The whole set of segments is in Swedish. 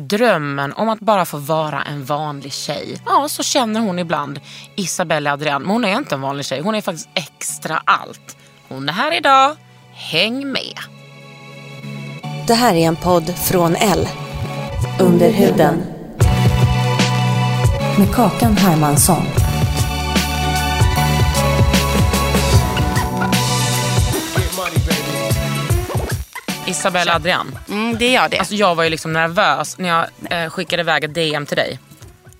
Drömmen om att bara få vara en vanlig tjej. Ja, så känner hon ibland Isabella Adrian. Men hon är inte en vanlig tjej. Hon är faktiskt extra allt. Hon är här idag. Häng med. Det här är en podd från L. Under huden. Med Kakan Hermansson. Isabella Adrian. Mm, det är jag det. Alltså jag var ju liksom nervös när jag eh, skickade iväg ett DM till dig.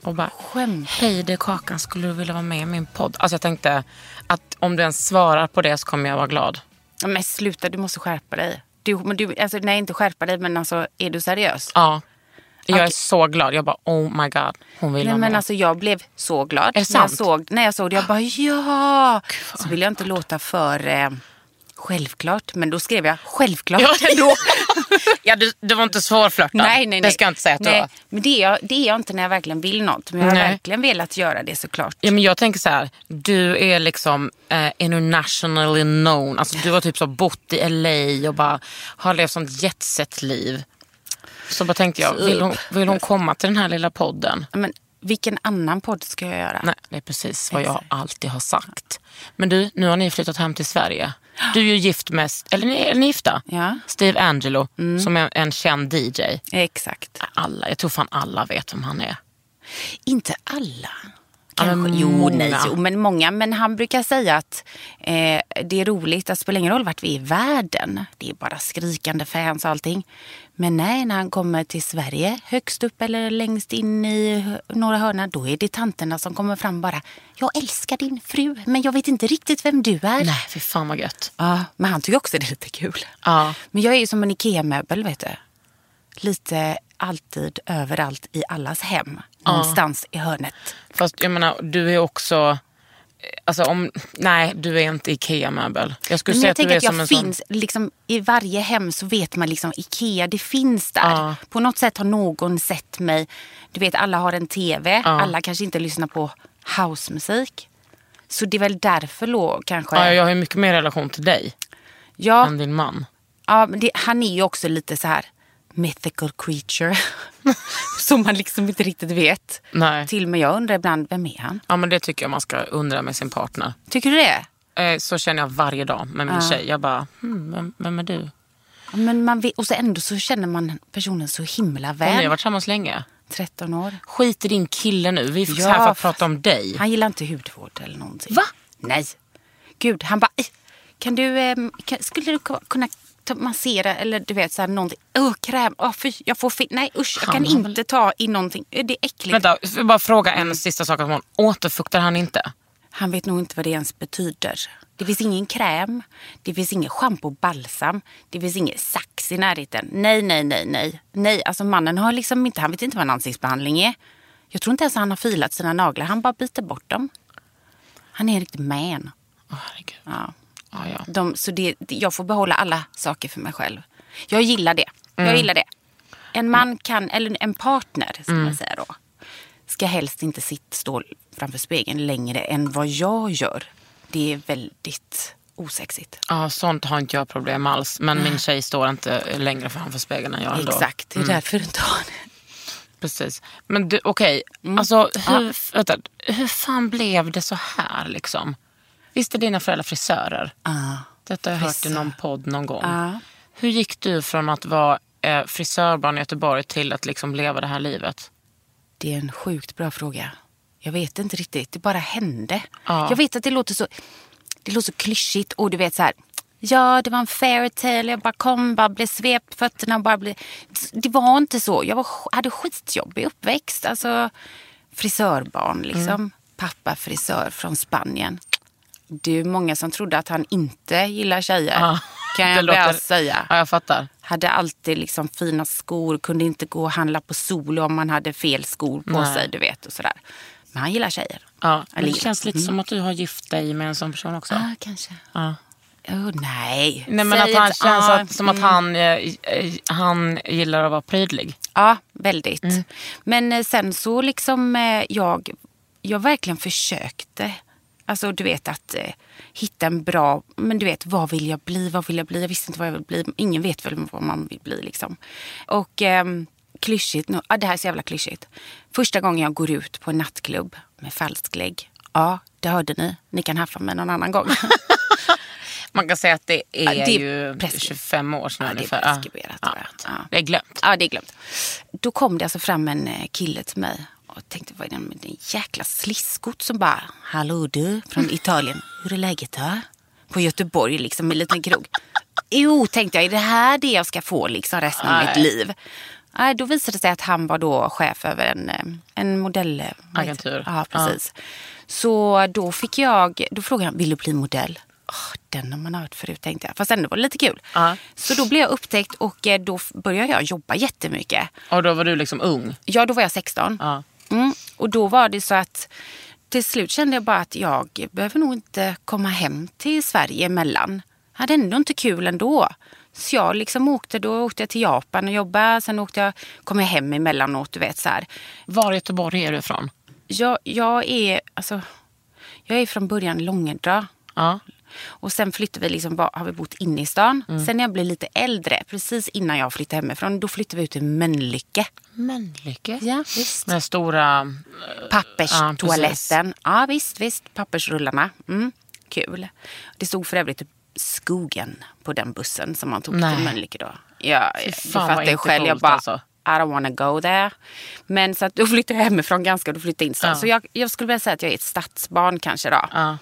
Och bara, Skämt. hej det är Kakan, skulle du vilja vara med i min podd? Alltså jag tänkte att om du ens svarar på det så kommer jag vara glad. Men sluta, du måste skärpa dig. Du, men du, alltså, nej, inte skärpa dig, men alltså, är du seriös? Ja. Jag är Okej. så glad. Jag bara, oh my god, hon vill Nej, vara men med. alltså, jag blev så glad. Är det när, jag sant? såg, när jag såg det. Jag bara ja. Så vill jag inte låta för eh, självklart. Men då skrev jag självklart Ja. ändå. ja, du, du var inte svårflörtad. nej, nej, nej. Det ska jag inte säga att du nej, var. Men det är, jag, det är jag inte när jag verkligen vill något. Men jag har Nej. verkligen velat göra det såklart. Ja, men jag tänker så här, du är liksom eh, internationally known. Alltså, du har typ så bott i LA och bara har levt sånt jetset-liv. Så bara tänkte jag, vill hon, vill hon komma till den här lilla podden? Men vilken annan podd ska jag göra? Nej, det är precis vad jag alltid har sagt. Men du, nu har ni flyttat hem till Sverige. Du är ju gift med, eller ni, är ni gifta? Ja. Steve Angelo, som är en känd DJ. Exakt. Alla, jag tror fan alla vet vem han är. Inte alla. Kanske. jo, nej, jo, men många. Men han brukar säga att eh, det är roligt, det spelar ingen roll vart vi är i världen. Det är bara skrikande fans och allting. Men nej, när han kommer till Sverige, högst upp eller längst in i några hörna, då är det tanterna som kommer fram bara. Jag älskar din fru, men jag vet inte riktigt vem du är. Nej, för fan vad gött. Ja, men han tycker också det är lite kul. Ja. Men jag är ju som en IKEA-möbel, vet du. Lite alltid, överallt, i allas hem. Någonstans i hörnet. Fast jag menar, du är också... Alltså om, nej, du är inte Ikea-möbel. Jag skulle Men säga jag att du tänker är att jag som en sån... finns, liksom, i varje hem så vet man liksom Ikea, det finns där. Ja. På något sätt har någon sett mig. Du vet, alla har en TV. Alla kanske inte lyssnar på housemusik. Så det är väl därför då kanske. Ja, jag har ju mycket mer relation till dig ja, än din man. ja, men det, han är ju också lite så här mythical creature. som man liksom inte riktigt vet. Nej. Till och med jag undrar ibland, vem är han? Ja, men det tycker jag man ska undra med sin partner. Tycker du det? Eh, Så känner jag varje dag med min tjej. Jag bara, hmm, vem, vem är du? Ja, Men man vet, och så ändå så känner man personen så himla Och ni har väl. varit tillsammans länge. 13 år. Skit i din kille nu. Vi är Ja, här för att prata om dig. Han gillar inte hudvård eller någonting. Va? Nej. Gud, han bara, "Ej, kan du, ehm, kan, skulle du kunna massera eller du vet så här någonting. Åh, kräm, åh fy, jag får fi- Nej usch, jag Han kan väl- inte ta i någonting. Det är äckligt. Vänta, jag bara fråga en sista sak. Simon. Återfuktar han inte? Han vet nog inte vad det ens betyder. Det finns ingen kräm, det finns ingen schampo och balsam, det finns ingen sax i närheten. Nej, nej, nej, nej. Nej, alltså mannen har liksom inte, han vet inte vad en ansiktsbehandling är. Jag tror inte ens han har filat sina naglar, han bara biter bort dem. Han är en riktig man. Åh, herregud. Ja. Ja, ja. De, så det, jag får behålla alla saker för mig själv. Jag gillar det. Mm. Jag gillar det. En man kan, eller en partner ska man säga då, ska helst inte sitta, stå framför spegeln längre än vad jag gör. Det är väldigt osexigt. Ja, sånt har inte jag problem alls. Men min tjej står inte längre framför spegeln än jag ändå. Exakt, det är därför du inte har det. Precis. Men okej. Mm. Alltså, hur, vänta, hur fan blev det så här liksom? Visst är dina föräldrar frisörer? Ja. Detta har jag hört i någon podd någon gång. Ja. Hur gick du från att vara eh, frisörbarn i Göteborg till att liksom leva det här livet? Det är en sjukt bra fråga. Jag vet inte riktigt. Det bara hände. Ja. Jag vet att det låter så, det låter så klyschigt och du vet så här. Ja, det var en fairy tale. Jag bara kom, bara blev svept, fötterna bara blev... Det var inte så. Jag var, hade skitjobbig uppväxt. Alltså frisörbarn liksom. Pappa frisör från Spanien. Det är många som trodde att han inte gillar tjejer. Ja, Kan jag låter- säga. Ja, jag fattar. Hade alltid liksom fina skor, kunde inte gå och handla på Solo om man hade fel skor på Nej. sig. Du vet och sådär. Men han gillar tjejer. Ja, men det känns lite som att du har gift dig med en sån person också. Ja, kanske. Ja. Oh, nej. Nej, men Säg att han känns ja, att, som att han, eh, han gillar att vara prydlig. Ja, väldigt. Mm. Men eh, sen så liksom eh, jag, jag verkligen försökte. Alltså du vet att eh, hitta en bra, men du vet vad vill jag bli, vad vill jag bli? Jag visste inte vad jag vill bli. Ingen vet väl vad man vill bli liksom. Och ehm, klyschigt, nu, ja, det här är så jävla klyschigt. Första gången jag går ut på en nattklubb med falsklägg. Ja, det hörde ni. Ni kan haffa mig någon annan gång. Man kan säga att det är, Ja, det är ju preskri- 25 år sedan Ja, det är ungefär. preskriberat. Ja. Ja. Det är glömt. Ja, det är glömt. Då kom det alltså fram en eh, kille till mig och tänkte, vad är det med det jäkla slisskot som bara, hallå du, från Italien, hur är läget då? På Göteborg liksom, en liten krog. Jo, tänkte jag, är det här det jag ska få liksom resten av mitt liv? Nej, då visade det sig att han var då chef över en, eh, en modell... vad heter det? Agentur. Ja, precis. Så då fick jag, då frågade han, vill du bli modell? Åh, den har man hört förut tänkte jag. Fast ändå var det lite kul. Ja. Så då blev jag upptäckt och eh, då började jag jobba jättemycket. Och då var du liksom ung. Ja, då var jag 16. Ja. Mm. Och då var det så att till slut kände jag bara att jag behöver nog inte komma hem till Sverige emellan. Jag hade ändå inte kul ändå. Så jag liksom åkte, då åkte jag till Japan och jobbade. Sen åkte jag, kom jag hem emellanåt, du vet så här. Var i Göteborg är du ifrån? Jag, jag är, alltså, jag är från början Långedra. Ja. Och sen flyttade vi liksom, bara- har vi bott inne i stan. Sen när jag blev lite äldre, precis innan jag flyttade hemifrån, då flyttade vi ut till Mölnlycke. Mölnlycke. Ja, visst. Med stora... Papperstoaletten. Ja, visst, visst. Pappersrullarna. Mm, kul. Det stod för övrigt skogen på den bussen som man tog Nej. till Mölnlycke då. Ja, ju inte själv. Jag bara, alltså. I don't wanna go there. Men så att då flyttade jag hemifrån ganska, då flyttade jag in stan. Ja. Så jag, jag skulle vilja säga att jag är ett stadsbarn kanske då. Ja.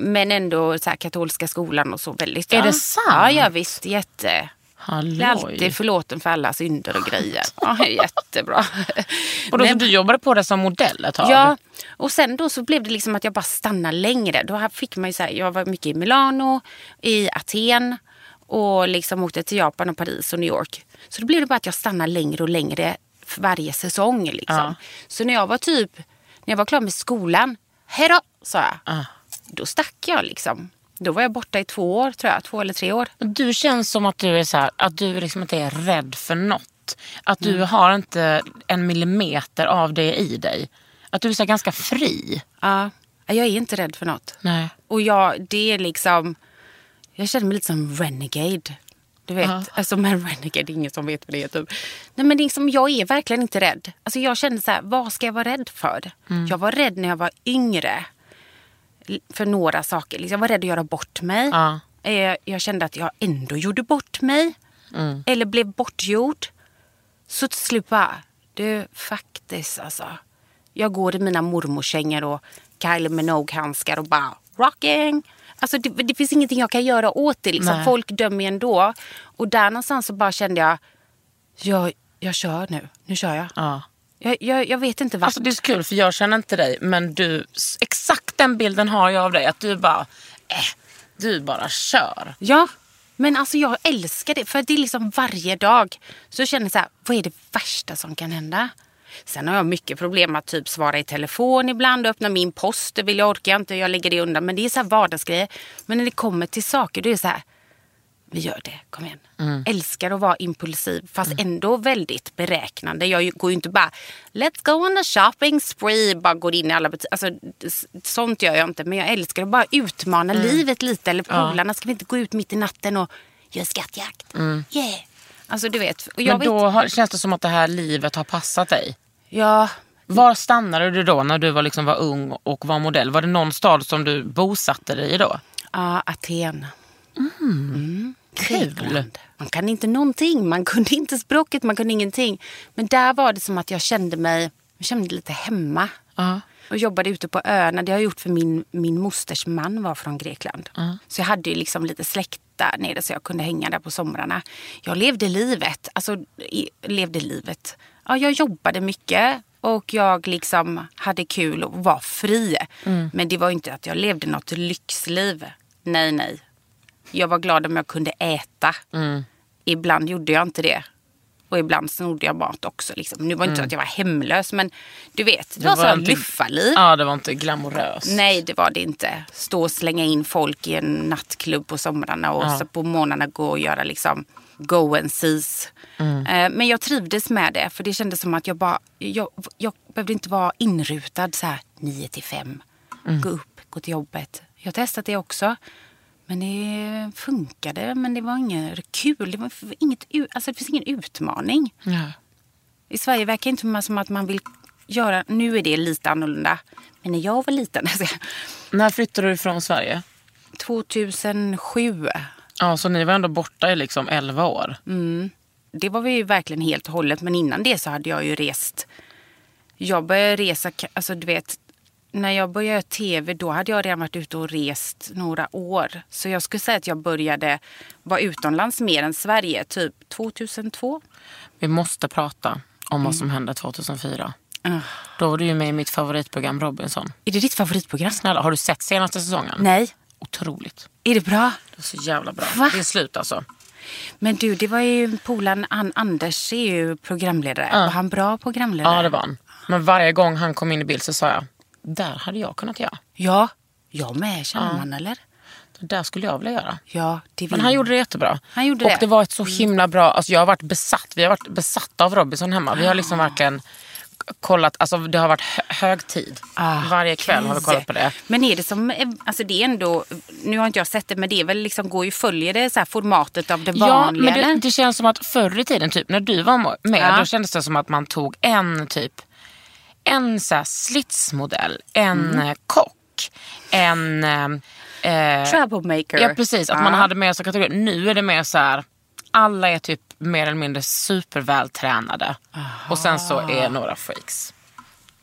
Men ändå så här, katolska skolan och så väldigt. Är ja. det sant? Ja, ja visst. Jätte. Halloj. Jag är alltid förlåten för alla synder och grejer. Ja, jättebra. Och då, Men- du jobbade på det som modell ett tag? Ja, och sen då så blev det liksom att jag bara stannade längre. Då fick man ju så här, jag var mycket i Milano, i Aten och liksom åkte till Japan och Paris och New York. Så då blev det bara att jag stannade längre och längre för varje säsong. Liksom. Ja. Så när jag var typ, när jag var klar med skolan, hejdå, sa jag. Ah. Då stack jag liksom. Då var jag borta i två år tror jag, två eller tre år. Du känns som att du är så här, att du liksom inte är rädd för något. Att du Mm. har inte en millimeter av det i dig. Att du är så ganska fri. Ja, jag är inte rädd för något. Nej. Och jag, det är liksom... Jag känner mig lite som renegade. Du vet, Ja. alltså men renegade, det är ingen som vet vad det är. Typ. Nej men liksom, jag är verkligen inte rädd. Alltså jag kände så här, vad ska jag vara rädd för? Jag var rädd när jag var yngre. För några saker. Liksom, jag var rädd att göra bort mig. Ja. Eh, Jag kände att jag ändå gjorde bort mig. Eller blev bortgjord. Så till slut bara, du faktiskt alltså. Jag går i mina mormorskängor och Kylie Minogue-handskar och bara rocking. Alltså det, det finns ingenting jag kan göra åt det. Liksom. Nej. Folk dömer ändå. Och där någonstans så bara kände jag, jag, jag kör nu. Nu kör jag. Ja. Jag, jag, jag vet inte vart. Alltså det är så kul för jag känner inte dig men du, exakt den bilden har jag av dig. Att du bara, äh, du bara kör. Ja, men alltså jag älskar det. För det är liksom varje dag. Så jag känner så här, vad är det värsta som kan hända? Sen har jag mycket problem att typ svara i telefon ibland och öppna min post. Det vill jag orkar jag inte, jag lägger det undan. Men det är så här vardagsgrejer. Men när det kommer till saker, då är det så här, vi gör det, kom igen. Älskar att vara impulsiv fast ändå väldigt beräknande. Jag går ju inte bara, let's go on a shopping spree, bara går in i alla butiker. Alltså, sånt gör jag inte. Men jag älskar att bara utmana livet lite. Eller polarna, ska vi inte gå ut mitt i natten och göra skattjakt? Yeah. Alltså du vet. Men då vet har, känns det som att det här livet har passat dig. ja, Var stannade du då när du var, liksom var ung och var modell? Var det någon stad som du bosatte dig i då? ja, Aten. Mm. Grekland. Man kan inte någonting. Man kunde inte språket, man kunde ingenting. Men där var det som att jag kände mig jag kände mig lite hemma. Ja. Och jobbade ute på öarna. Det har jag gjort för min, min mosters man var från Grekland. Så jag hade ju liksom lite släkt där nere så jag kunde hänga där på somrarna. Jag levde livet. Alltså, i, levde livet. Ja, jag jobbade mycket. Och jag liksom hade kul och var fri. Men det var inte att jag levde något lyxliv. Nej, nej. Jag var glad om jag kunde äta. Ibland gjorde jag inte det. Och ibland snodde jag mat också. Liksom. Nu var det inte så att jag var hemlös men du vet, det, var, så här inte- lyffarliv. Ja, det var inte glamoröst. Nej, det var det inte. Stå och slänga in folk i en nattklubb på somrarna och så på morgnarna gå och göra liksom go and sees. Eh, Men jag trivdes med det för det kändes som att jag bara, jag, jag behövde inte vara inrutad så här 9 till 5. Gå upp, gå till jobbet. Jag har testat det också. Men det funkade, men det var inget kul. Det, var inget, alltså det finns ingen utmaning. Ja. I Sverige verkar det inte som att man vill göra, nu är det lite annorlunda. Men när jag var liten, alltså, När flyttade du från Sverige? 2007. Ja, så ni var ändå borta i liksom 11 år. Det var vi ju verkligen helt och hållet. Men innan det så hade jag ju rest. Jag började resa, alltså du vet. När jag började göra tv då hade jag redan varit ute och rest några år. Så jag skulle säga att jag började vara utomlands mer än Sverige. Typ 2002. Vi måste prata om vad som hände 2004. Då var du ju med i mitt favoritprogram Robinson. Är det ditt favoritprogram? Snälla, har du sett senaste säsongen? Nej. Otroligt. Är det bra? Det är så jävla bra. Va? Det är slut alltså. Men du, det var ju polaren han, Anders är ju programledare. Var han bra programledare? Ja, det var han. Men varje gång han kom in i bild så sa jag, där hade jag kunnat göra. Ja, jag med. Känner man eller? Det där skulle jag vilja göra. Ja, det vill Men han gjorde det jättebra. Han gjorde och det. det var ett så himla bra, alltså jag har varit besatt, vi har varit besatta av Robinson hemma. Vi har liksom verkligen kollat, alltså det har varit hö- hög tid. Ah, Varje kväll har vi kollat på det. Men är det som, alltså det är ändå, nu har inte jag sett det men det är väl liksom, går ju, följer det så formatet av det Ja, vanliga men det, det känns som att förr i tiden, typ när du var med, Ja. då kändes det som att man tog en typ, en så slitsmodell, en Mm. eh, kock, en... eh, Eh, Troublemaker. ja precis, att man Ja. hade mer så kategorier. Nu är det mer så här, alla är typ mer eller mindre supervältränade. Och sen så är några freaks.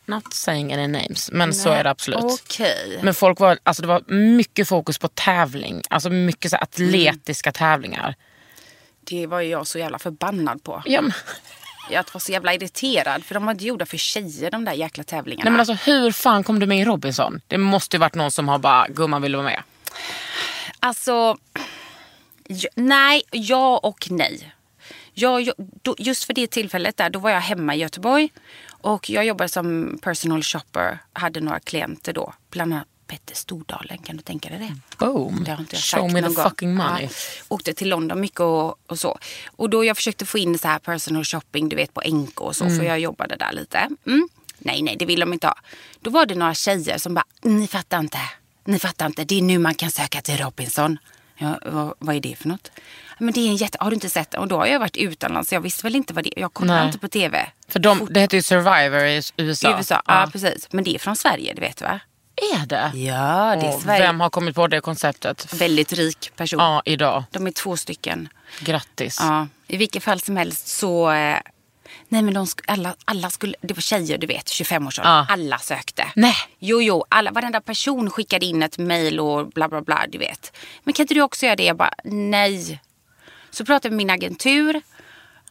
Not saying any names, men så är det absolut. Okej. Men folk var, alltså det var mycket fokus på tävling. Alltså mycket så Mm. atletiska tävlingar. Det var ju jag så jävla förbannad på. Ja, men, Jag var så jävla irriterad för de var inte gjorda för tjejer de där jäkla tävlingarna. nej men alltså hur fan kom du med i Robinson? Det måste ju varit någon som har bara, gumman vill du vara med? Alltså, nej, ja och nej. Jag, just för det tillfället där, då var jag hemma i Göteborg. Och jag jobbade som personal shopper. Hade några klienter då. Bland annat Petter Stordalen, kan du tänka dig det? Boom. Det har inte jag Show sagt me the gång. fucking money. Ja. Åkte till London mycket och, och så. Och då jag försökte få in så här personal shopping, du vet på NK och så. Mm. För jag jobbade där lite. Mm. Nej, nej, det vill de inte ha. Då var det några tjejer som bara, ni fattar inte. Ni fattar inte, det är nu man kan söka till Robinson. Ja, vad, vad är det för något? "Ja, Men det är en jätte... Har du inte sett? Och då har jag varit utomlands så jag visste väl inte vad det Jag kollade inte på tv. För de, det heter ju Survivor i I USA. USA, ja. precis. Men det är från Sverige, det vet du va? Är det? Ja, det är Sverige. vem har kommit på det konceptet? Väldigt rik person. Ja, idag. De är två stycken. Grattis. Ja, i vilket fall som helst så... Eh, nej men de alla, alla skulle... Det var tjejer du vet, 25-årsåldern. Ja. Alla sökte. Nej. Jo, jo. Alla, varenda person skickade in ett mail och bla bla bla, du vet. Men kan inte du också göra det? Jag bara, nej. Så pratade jag med min agentur.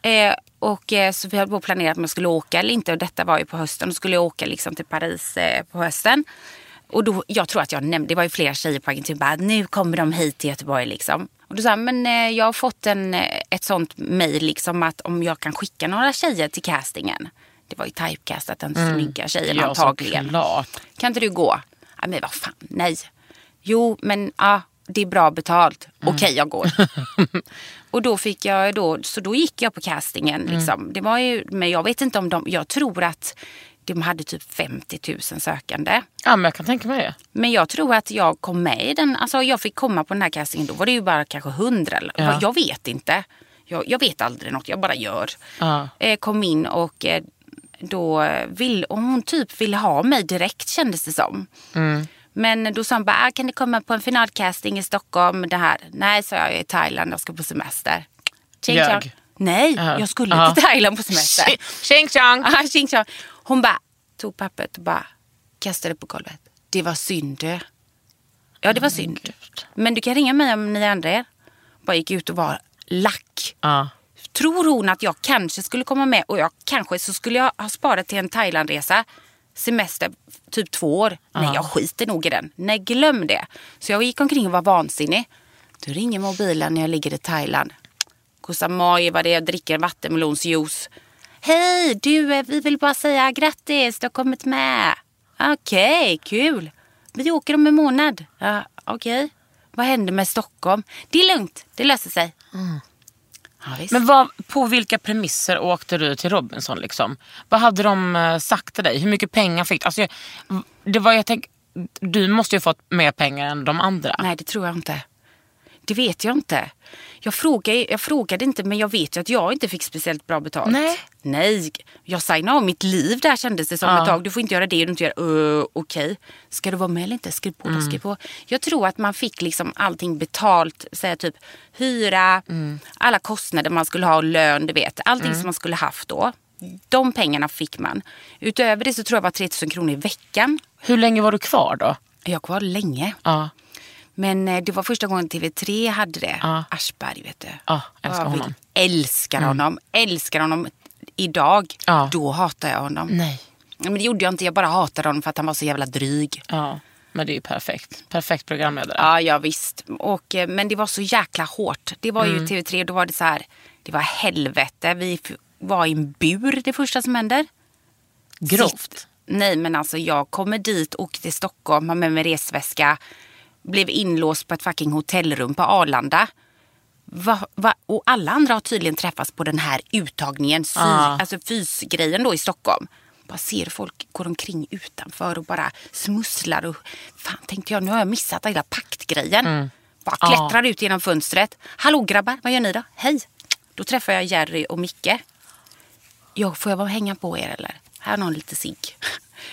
Eh, och eh, så vi hade på planerat om jag skulle åka eller inte. Och detta var ju på hösten. Då skulle jag åka liksom till Paris eh, på hösten. Och då, jag tror att jag nämnde, det var ju flera tjejer på agenturen, bara nu kommer de hit till Göteborg liksom. Och då sa jag, men eh, jag har fått en, eh, ett sånt mail liksom att om jag kan skicka några tjejer till castingen. Det var ju typecastat den snygga tjejen Ja, antagligen. såklart. Kan inte du gå? Ja, men vad fan, nej. Jo, men ja, det är bra betalt. Okej, jag går. och då fick jag då, så då gick jag på castingen. Liksom. Det var ju, men jag vet inte om de, jag tror att de hade typ 50 000 sökande. Ja, men jag kan tänka mig det. Men jag tror att jag kom med i den, alltså jag fick komma på den här castingen, då var det ju bara kanske 100 eller Ja. jag vet inte. Jag, jag vet aldrig något, jag bara gör. Ja. Eh, kom in och eh, då vill, och hon typ ville ha mig direkt kändes det som. Men då sa han bara, ah, kan ni komma på en finalcasting i Stockholm? Det här. Nej, sa jag, jag är i Thailand, jag ska på semester. Ljög. tjong. Nej, Ja. jag skulle Ja. till Thailand på semester. Tjing tjong! Ah, tjing tjong. Hon bara tog pappret och bara kastade det på golvet. Det var synd du. Ja, det var synd. Men du kan ringa mig om ni ändrar er. Bara gick ut och var lack. Ja. Tror hon att jag kanske skulle komma med och jag kanske så skulle jag ha sparat till en Thailandresa. Semester typ två år. Nej, jag skiter nog i den. Nej, glöm det. Så jag gick omkring och var vansinnig. Då ringer mobilen när jag ligger i Thailand. Koh Samui var det, jag dricker vattenmelonsjuice. Hej, du, eh, vi vill bara säga grattis, du har kommit med. Okej, kul. Vi åker om en månad. Ja, Okej. Vad händer med Stockholm? Det är lugnt, det löser sig. Ja, visst. Men vad, på vilka premisser åkte du till Robinson? Liksom? Vad hade de eh, sagt till dig? Hur mycket pengar fick du? Alltså, jag- det var, jag tänk, du måste ju ha fått mer pengar än de andra. Nej, det tror jag inte. Det vet jag inte. Jag frågade, jag frågade inte, men jag vet ju att jag inte fick speciellt bra betalt. Nej. Nej, jag signade av mitt liv där kändes det som Ja. ett tag. Du får inte göra det, du inte göra uh, okej. Ska du vara med eller inte? Skriv på, då, skriv på. Jag tror att man fick liksom allting betalt. Säga typ hyra, alla kostnader man skulle ha lön, du vet. Allting som man skulle haft då. De pengarna fick man. Utöver det så tror jag var 3000 kronor i veckan. Hur länge var du kvar då? Jag var länge. Ja. Men eh, det var första gången TV3 hade det. Ja. Aschberg vet du. Ja, älskar Jag honom. Älskar honom. Älskar honom idag. Ja. Då hatar jag honom. Nej. Men det gjorde jag inte. Jag bara hatade honom för att han var så jävla dryg. Ja, men det är ju perfekt. Perfekt programledare. Ja, ja visst. Och, eh, men det var så jäkla hårt. Det var Mm. ju TV3, då var det så här. Det var helvete. Vi var i en bur det första som händer. Grovt. Sitt- Nej men alltså jag kommer dit, åker till Stockholm, har med mig resväska. Blev inlåst på ett fucking hotellrum på Arlanda. Va, va, och alla andra har tydligen träffats på den här uttagningen, sy, Ah. alltså fysgrejen då i Stockholm. Bara ser folk går omkring utanför och bara smusslar. Och, fan tänkte jag, nu har jag missat hela paktgrejen. Bara Ah. klättrar ut genom fönstret. Hallå grabbar, vad gör ni då? Hej! Då träffar jag Jerry och Micke. Ja, får jag bara hänga på er eller? Här har någon lite cigg.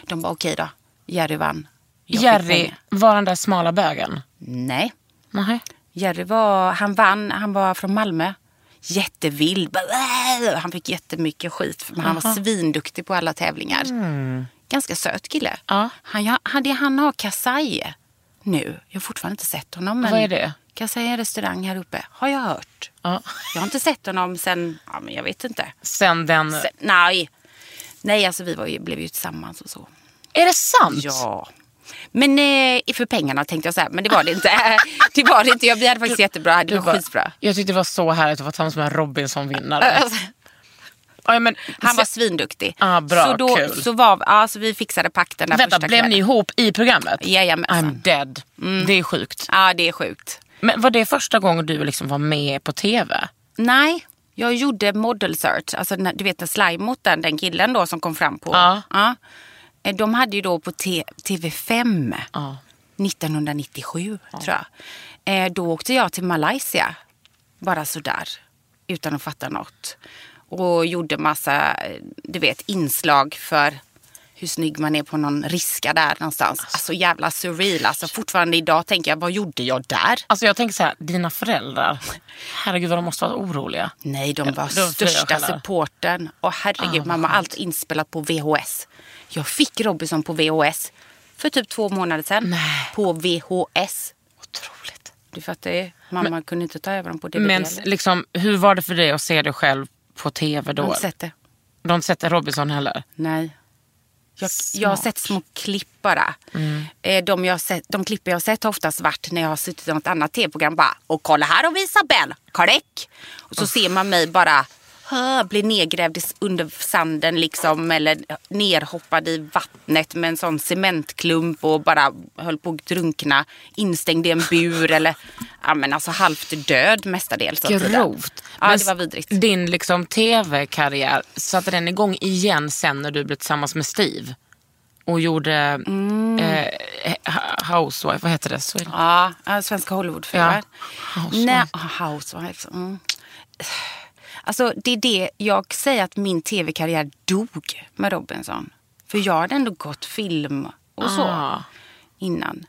De bara okej då. Jerry vann. Jerry var den där smala bögen? Nej. Nej. Jerry var, han vann, han var från Malmö. Jättevild. Han fick jättemycket skit. Men han var svinduktig på alla tävlingar. Ganska söt kille. Ja. Han, han, han har Kasai nu. Jag har fortfarande inte sett honom. Men Vad är det? Kasai är en restaurang här uppe. Har jag hört. Ja. Jag har inte sett honom sen, ja men jag vet inte. Sen den... Sen, nej. Nej, alltså vi var ju, blev ju tillsammans och så. Är det sant? Ja. Men eh, för pengarna tänkte jag säga, men det var det inte. det var det inte. Jag, hade faktiskt jättebra. Det var bara- skitbra. Jag tyckte det var så härligt att få tillsammans med en Robinson-vinnare. Ja, men, Han var svinduktig. Ah, bra, så då, kul. Så var, ja, så vi fixade pakten där Vänta, första blev ni ihop i programmet? Jajamensan. I'm dead. Det är sjukt. Ja, det är sjukt. Men var det första gången du liksom var med på tv? Nej, jag gjorde model search. Alltså, när- du vet den slime den, den killen då som kom fram på. Ja. Eh, De hade ju då på T- TV5 Ja. 1997 tror jag. Eh, Då åkte jag till Malaysia. Bara sådär. Utan att fatta något. Och gjorde massa, eh, du vet, inslag för hur snygg man är på någon riska där någonstans. Alltså jävla surreal. Alltså fortfarande idag tänker jag, vad gjorde jag där? Alltså jag tänker så här, dina föräldrar, herregud vad de måste vara oroliga. Nej, de var flera största supporten. Och herregud, Ah, mamma, allt inspelat på VHS. Jag fick Robinson på VHS för typ två månader sedan. Nej. På VHS. Otroligt. Du fattar ju, mamma kunde inte ta över dem på DVD. Men eller? liksom, hur var det för dig att se dig själv på tv Jag då? har inte sett det. Du har inte sett Robinson heller? Nej. Jag, jag har sett små klipp bara. Eh, De, jag sett, de klipp jag har sett har oftast varit när jag har suttit i något annat tv-program. Bara, och kolla här har vi Isabelle, klick! Och så ser man mig bara "Hö", bli nedgrävd under sanden liksom. Eller nerhoppad i vattnet med en sån cementklump och bara höll på att drunkna. Instängd i en bur eller ja, men alltså halvt död mestadels. Grovt. Ja, Men det var vidrigt. Din liksom tv-karriär, satte den igång igen sen när du blev tillsammans med Steve? Och gjorde Mm. eh, Housewife, vad heter det? Det. Ja, svenska Hollywoodfruar. Ja. Housewives. Nej, Housewives. Mm. Alltså det är det, jag säger att min tv-karriär dog med Robinson. För jag hade ändå gått film och så Ah. innan.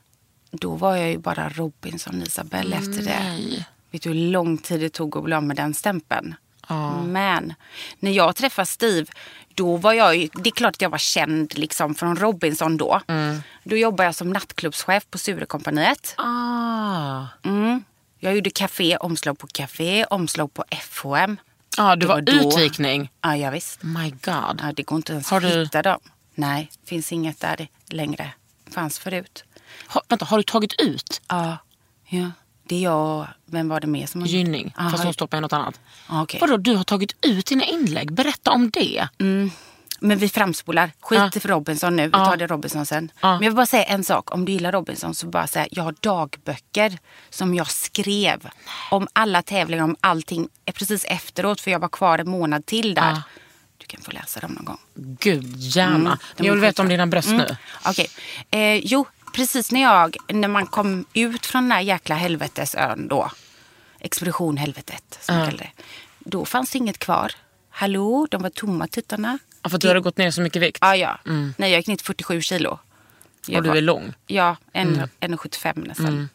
då var jag ju bara Robinson Isabel efter det. Nej. Vet du hur lång tid det tog att bli av med den stämpeln? Men när jag träffade Steve, då var jag ju, det är klart att jag var känd liksom från Robinson då. Då jobbade jag som nattklubbschef på Sturecompagniet. Ah. Mm. Jag gjorde café, omslag på café, omslag på FHM. Ah, du Det var, var då. utvikning. Ja, ja visst. My God. Ja, det går inte ens Har att du- hitta dem. Nej, finns inget där längre. Fanns förut. Ha, vänta, har du tagit ut Ja, ja. Det är jag. Vem var det mer som har? Gynning? Ja, fast har- hon stoppar i något annat. Ja, okej. Vadå, du har tagit ut dina inlägg? Berätta om det. Men vi framspolar. Skit Ja. för Robinson nu. Vi tar det Robinson sen. Men jag vill bara säga en sak. Om du gillar Robinson så bara säga. Jag har dagböcker som jag skrev. Om alla tävlingar, om allting. Precis efteråt. För jag var kvar en månad till där. Du kan få läsa dem någon gång. Gud, gärna. Mm, jag vill veta om dina bröst Mm. nu. Okej. Eh, jo, precis när jag, när man kom ut från den där jäkla helvetesön då. Expedition helvetet som jag kallar det. Då fanns det inget kvar. Hallå, de var tomma tuttarna. Ja, för att du hade gått ner så mycket vikt. Ja, ja. Nej, jag gick ner till 47 kilo. Jag Och du var- är lång. Ja, en- 1,75 nästan.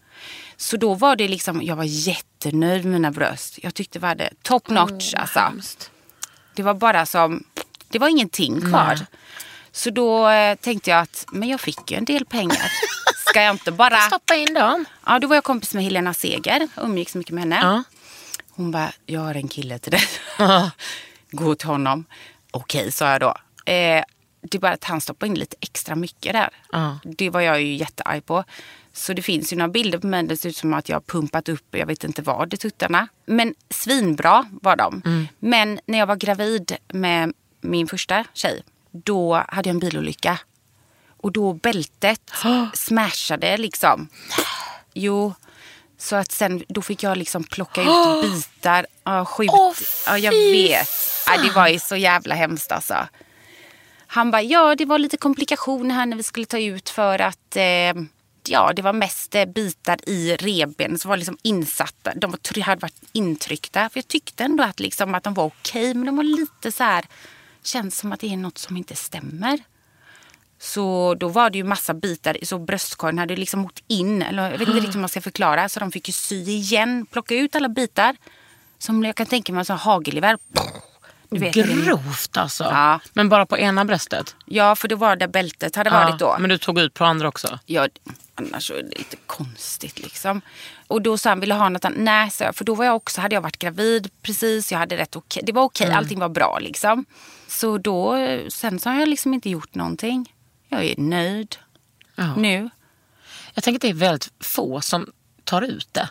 Så då var det liksom, jag var jättenöjd med mina bröst. Jag tyckte det var det top notch alltså. Det var bara som, det var ingenting kvar. Så då eh, tänkte jag att, men jag fick ju en del pengar. Ska jag inte bara... Stoppa in dem. Ja, då var jag kompis med Helena Seger, umgicks mycket med henne. Ja. Hon bara, jag har en kille till dig. Gå till honom. Okej, sa jag då. Eh, det är bara att han stoppade in lite extra mycket där. Ja. Det var jag ju jättearg på. Så det finns ju några bilder på mig. Det ser ut som att jag har pumpat upp, jag vet inte vad, i tuttarna. Men svinbra var de. Mm. Men när jag var gravid med min första tjej, då hade jag en bilolycka. Och då bältet smashade liksom. Jo. Så att sen, då fick jag liksom plocka ut bitar. Ja, skjut. Åh, ja, jag vet. Ja, det var ju så jävla hemskt alltså. Han bara, ja det var lite komplikationer här när vi skulle ta ut för att eh, ja, det var mest eh, bitar i reben som var liksom insatta. De var, hade varit intryckta. För jag tyckte ändå att, liksom, att de var okej, men de var lite så här, känns som att det är något som inte stämmer. Så då var det ju massa bitar, så bröstkorgen hade liksom åkt in, eller jag vet inte riktigt hur man ska förklara. Så de fick ju sy igen, plocka ut alla bitar. Som jag kan tänka mig som hagelgevär. Du vet, Grovt alltså. Ja. Men bara på ena bröstet? Ja, för det var där bältet hade varit då. Men du tog ut på andra också? Ja, annars så är det lite konstigt liksom. Och då sa han, vill du ha något annat? Nej, jag. För då var jag också, hade jag varit gravid precis. Jag hade rätt okej. Det var okej, Mm. allting var bra liksom. Så då, sen så har jag liksom inte gjort någonting. Jag är nöjd Ja. nu. Jag tänker att det är väldigt få som tar ut det.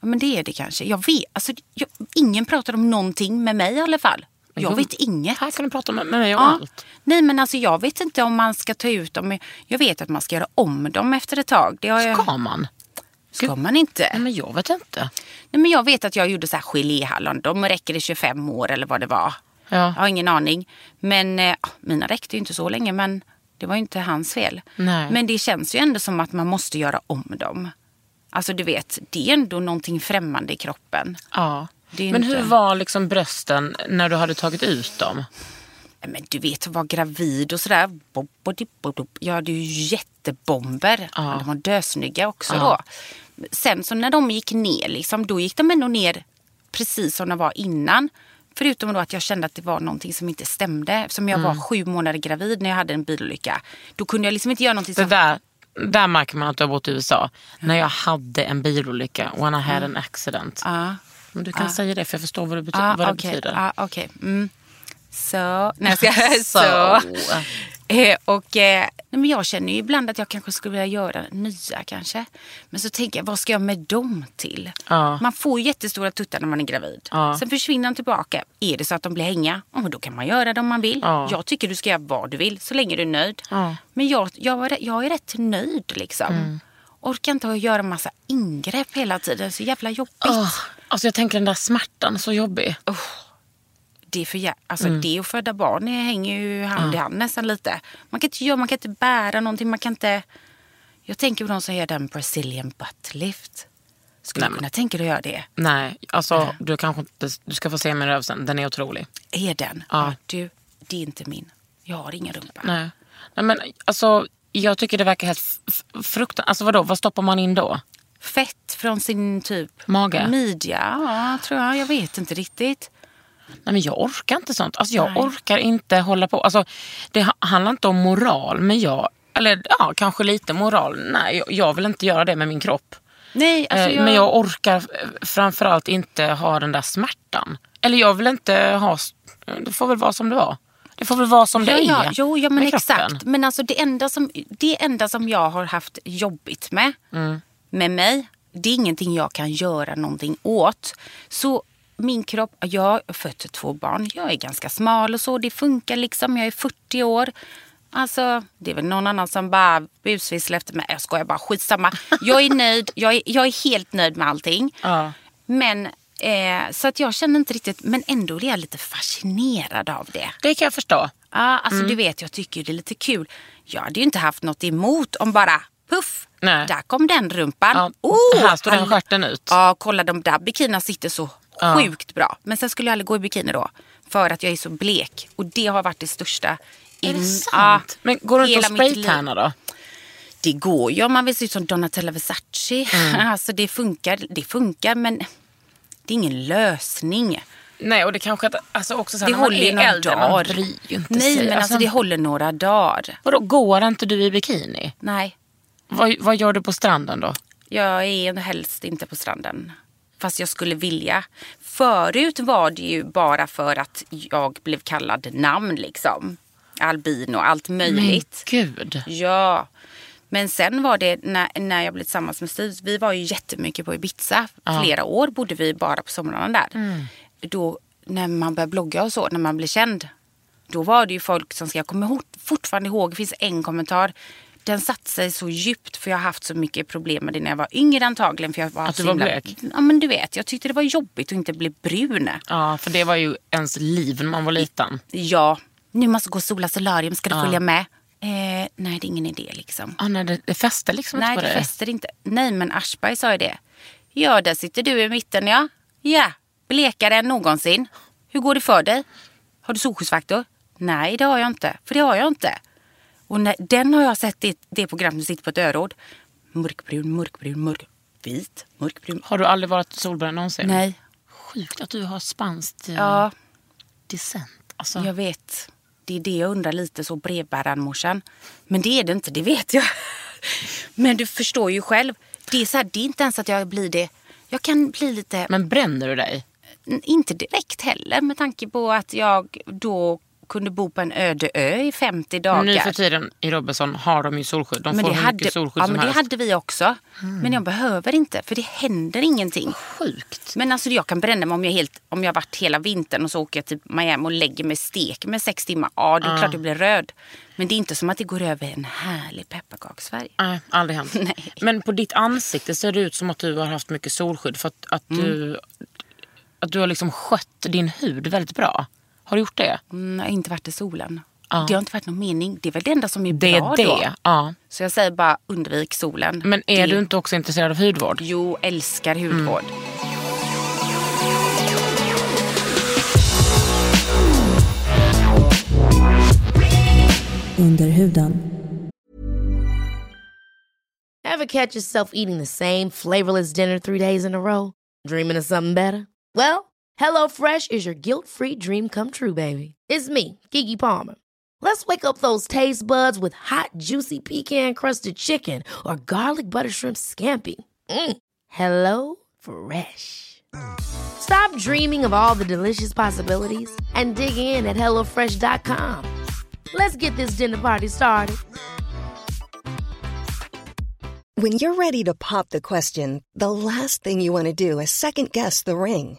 Ja, Men det är det kanske. Jag vet, alltså, jag, ingen pratar om någonting med mig i alla fall. Jag vet inget. Här kan du prata med, med mig om Ja. allt. Nej men alltså jag vet inte om man ska ta ut dem. Jag vet att man ska göra om dem efter ett tag. Det har jag... Ska man? Ska man inte? Nej, men jag vet inte. Nej, men jag vet att jag gjorde så här geléhallon. De räcker i 25 år eller vad det var. Ja. Jag har ingen aning. Men eh, mina räckte ju inte så länge. Men det var ju inte hans fel. Nej. Men det känns ju ändå som att man måste göra om dem. Alltså du vet, det är ändå någonting främmande i kroppen. Ja. Men hur var liksom brösten när du hade tagit ut dem? Men du vet, att vara gravid och sådär. Jag hade ju jättebomber. Ja. De var dösnygga också Ja. då. Sen så när de gick ner, liksom, då gick de ändå ner precis som de var innan. Förutom då att jag kände att det var någonting som inte stämde. Eftersom jag Mm. var sju månader gravid när jag hade en bilolycka. Då kunde jag liksom inte göra någonting Det som... där, där märker man att du har bott i USA. När jag hade en bilolycka, when I had an accident. Ja. Men du kan säga det för jag förstår vad det, bety- Ja, vad det okej. betyder. Ja, okej. Mm. Så, nej, jag ska, Så. Eh, och, eh, nej, men jag känner ju ibland att jag kanske skulle vilja göra nya kanske. Men så tänker jag, vad ska jag med dem till? Ja. Man får ju jättestora tuttar när man är gravid. Ja. Sen försvinner de tillbaka. Är det så att de blir hänga, men då kan man göra det om man vill. Ja. Jag tycker du ska göra vad du vill, så länge du är nöjd. Men jag, jag, är, jag är rätt nöjd liksom. Orkar inte att göra massa ingrepp hela tiden. Så jävla jobbigt. Åh, alltså jag tänker den där smärtan, så jobbig. det är för jä- alltså det och föda barn det hänger ju hand i hand nästan lite. Man kan inte göra, man kan inte bära någonting, man kan inte... Jag tänker på de som gör den Brazilian butt lift. Skulle Nej, du kunna tänka dig att göra det? Nej, alltså du kanske inte, du ska få se min röv sen. Den är otrolig. Är den? Ja. Du, det är inte min. Jag har ingen rumpa. Nej. Nej men alltså jag tycker det verkar helt fruktansvärt. Alltså vadå, vad stoppar man in då? Fett från sin typ Mage? midja, ja, tror jag. Jag vet inte riktigt. Nej, men jag orkar inte sånt. Alltså, jag orkar inte hålla på. Alltså, det ha- handlar inte om moral, men jag... Eller ja, kanske lite moral. Nej, jag, jag vill inte göra det med min kropp. Nej, alltså Eh, jag... Men jag orkar eh, framförallt inte ha den där smärtan. Eller jag vill inte ha... Det får väl vara som det var. Det får väl vara som det ja, ja, är. Jo, ja men exakt. Men alltså det enda, som, det enda som jag har haft jobbigt med, Mm. Med mig, det är ingenting jag kan göra någonting åt. Så min kropp, jag har fött två barn, jag är ganska smal och så, det funkar liksom, jag är 40 år. Alltså, det är väl någon annan som bara busvisslar efter mig. Jag skojar bara, skitsamma. Jag är nöjd, jag är, jag är helt nöjd med allting. Ja. Men, eh, så att jag känner inte riktigt, men ändå är jag lite fascinerad av det. Det kan jag förstå. Ja, alltså Mm. du vet, jag tycker det är lite kul. Jag hade ju inte haft något emot om bara puff, Nej. där kom den rumpan. Ja, Oh, här står den stjärten ut. Ja, kolla de där bikinierna sitter så Ja. sjukt bra. Men sen skulle jag aldrig gå i bikini då. För att jag är så blek. Och det har varit det största. Är det sant? men går du inte liv. spraytannar då? Det går ju om man vill se ut som Donatella Versace. Mm. Alltså det funkar, det funkar men det är ingen lösning. Nej, och det kanske att, alltså också så här, Det när man håller är äldre, man dagar. bryr ju inte Nej, sig. men alltså det håller några dagar. Vadå, går inte du i bikini? Nej, Vad, vad gör du på stranden då? Jag är helst inte på stranden. Fast jag skulle vilja. Förut var det ju bara för att jag blev kallad namn liksom. Albino, allt möjligt. Gud. Ja. Men sen var det när, när jag blev tillsammans med Steve. Vi var ju jättemycket på Ibiza. Flera år bodde vi bara på somrarna där. Då när man började blogga och så, när man blev känd. Då var det ju folk som, jag kommer fortfarande ihåg, det finns en kommentar. Den satt sig så djupt för jag har haft så mycket problem med det när jag var yngre antagligen. För jag var Att du var himla- blek? Ja men du vet, jag tyckte det var jobbigt att inte bli brun. Ja, för det var ju ens liv när man var liten. Ja, nu måste jag gå och sola solarium, ska du följa med? Eh, nej, det är ingen idé liksom. Ah, nej, det, det fäster liksom Nej, inte på det det. fäster inte. Nej, men Aschberg sa ju det. Ja, där sitter du i mitten, ja. Ja, blekare än någonsin. Hur går det för dig? Har du solskyddsfaktor? Nej, det har jag inte. För det har jag inte. Och när, den har jag sett i det program som sitter på ett öråd. Mörkbrun, mörkbrun, mörk... Vit, mörkbrun. Har du aldrig varit solbränd någonsin? Nej. Sjukt att du har spanskt eh, Ja, descent. Alltså, jag vet. Det är det jag undrar lite så brevbäraren-morsan. Men det är det inte, det vet jag. Men du förstår ju själv. Det är, så här, det är inte ens att jag blir det. Jag kan bli lite Men bränner du dig? Inte direkt heller med tanke på att jag då kunde bo på en öde ö i 50 dagar. Nu för tiden i Robinson har de ju solskydd. De men får det, hur hade, mycket solskydd ja, som men det helst. hade vi också. Men jag behöver inte för det händer ingenting. Sjukt. Men alltså jag kan bränna mig om jag, helt, om jag varit hela vintern och så åker jag till Miami och lägger mig stek med sex timmar. Ja, det är klart jag blir röd. Men det är inte som att det går över en härlig pepparkaksfärg. Nej, aldrig hänt. Nej. Men på ditt ansikte ser det ut som att du har haft mycket solskydd. För att, att, Mm. du, att du har liksom skött din hud väldigt bra. Har du gjort det? Mm, jag har inte varit i solen. Ja. Det har inte varit någon mening. Det är väl det enda som är Det är bra det. då. Ja. Så jag säger bara undvik solen. Men är det... du inte också intresserad av hudvård? Jo, älskar hudvård. Under huden. Ever catch yourself eating the same flavorless dinner three days in a row? Dreaming of something better? Well, HelloFresh is your guilt-free dream come true, baby. It's me, Gigi Palmer. Let's wake up those taste buds with hot, juicy pecan-crusted chicken or garlic butter shrimp scampi. Mm. Hello Fresh. Stop dreaming of all the delicious possibilities and dig in at HelloFresh.com. Let's get this dinner party started. When you're ready to pop the question, the last thing you want to do is second guess the ring.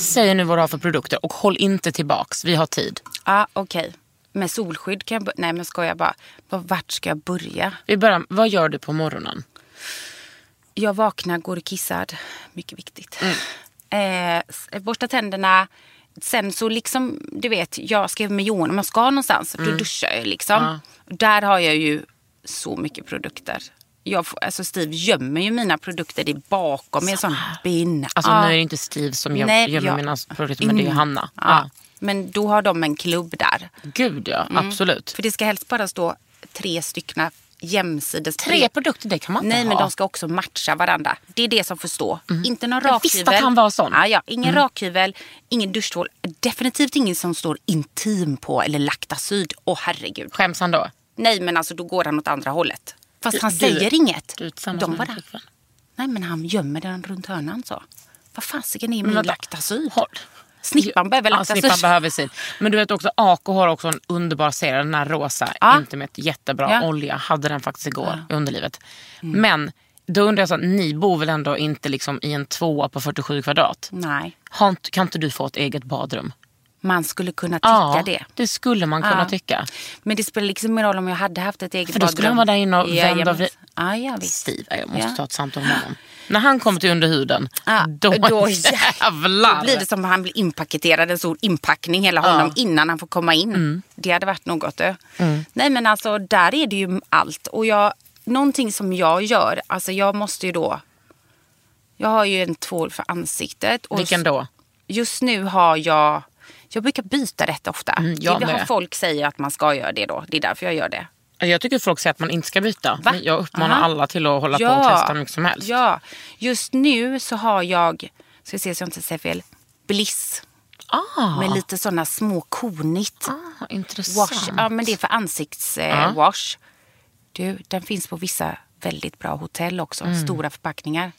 Säg nu vad du har för produkter och håll inte tillbaks. Vi har tid. Ja, okej. Med solskydd kan jag Nej, men ska jag bara... Var- Vart ska jag börja? Vi börjar, vad gör du på morgonen? Jag vaknar, går och kissar. Mycket viktigt. Mm. Eh, borsta tänderna. Sen så liksom, du vet, jag ska med Johan om jag ska någonstans. Då Mm. duschar jag liksom. Där har jag ju så mycket produkter. Jag alltså Steve gömmer ju mina produkter det är bakom i en sån bin. Alltså Ja. nu är det inte Steve som gör, Nej, gömmer jag- mina produkter men det är Mm. Hanna. Ja. Ja. Men då har de en klubb där. Gud ja, Mm. absolut. För det ska helst bara stå tre stycken jämsides. Tre produkter, det kan man inte Nej, men ha. Mhm. de ska också matcha varandra. Det är det som får stå. Inte någon Jag rakhyvel. visste att han var sån. Ja, ja. Ingen rakhyvel, ingen duschtvål. Definitivt ingen som står intim på eller laktasyd. Åh herregud. Skäms han då? Nej, men alltså då går han åt andra hållet. Fast han Du- säger inget. Du är De med bara, nej men han gömmer den runt hörnan så. Vad fasiken är min laktasyd? håll. Snippan behöver Ja, snippan behöver sin. Men du vet också, Ako har också en underbar serie, den här rosa Ja. Intimate, jättebra Ja. olja. Hade den faktiskt igår i underlivet. Men då undrar jag så ni bor väl ändå inte liksom i en tvåa på 47 kvadrat? Nej, Har inte- Kan inte du få ett eget badrum? Man skulle kunna tycka ja, det. det skulle man kunna Ja. tycka. Men det spelar liksom ingen roll om jag hade haft ett eget För då skulle han vara där inne och vända och vri- Ja, ja, visst. Steve, jag måste Ja. ta ett samtal med honom. När han kommer till underhuden, Ja, då, då jävlar. Då blir det som att han blir inpaketerad, en stor inpackning hela honom innan han får komma in. Mm. Det hade varit något. du. Nej men alltså där är det ju allt. Och jag, någonting som jag gör, alltså jag måste ju då, jag har ju en tvål för ansiktet. Och Vilken då? Just nu har jag, jag brukar byta rätt ofta. Mm, jag det har folk säger att man ska göra det då. Det är därför jag gör det. Jag tycker folk säger att man inte ska byta. Va? Jag uppmanar Aha. alla till att hålla på och testa hur mycket som helst. Ja, just nu så har jag, ska se så jag inte säger fel, Bliss. Ah, Med lite sådana små konigt. ah, intressant. Wash. Ja, men det är för ansiktswash. Eh, Ja. wash. Du, den finns på vissa väldigt bra hotell också. Mm. Stora förpackningar.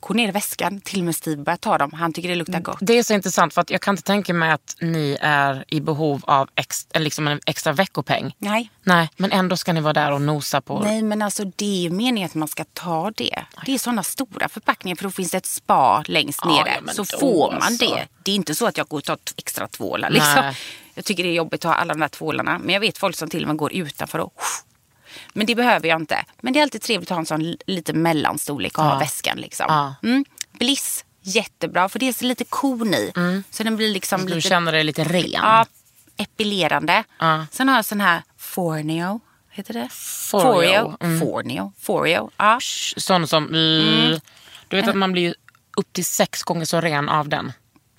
Gå ner i väskan. Till och med Steve börjar ta dem. Han tycker det luktar gott. Det är så intressant för att jag kan inte tänka mig att ni är i behov av ex, liksom en extra veckopeng. Nej. Nej, men ändå ska ni vara där och nosa på. Nej, men alltså det är ju meningen att man ska ta det. Det är sådana stora förpackningar för då finns det ett spa längst Ja, nere. ja, så då får man alltså. det. Det är inte så att jag går och tar extra tvålar. Liksom. Nej. Jag tycker det är jobbigt att ha alla de där tvålarna. Men jag vet folk som till och med går utanför och men det behöver jag inte. Men det är alltid trevligt att ha en sån lite mellanstorlek och ha väskan. Liksom. Ja. Mm. Bliss, jättebra. För det är så lite kon i. Så den blir liksom Du lite känner dig lite ren. ja, epilerande. Ja. Sen har jag sån här Forneo. Heter det? Foreo. Mm. Forneo. Foreo. Ja. Sån som... Mm. Du vet att man blir upp till sex gånger så ren av den.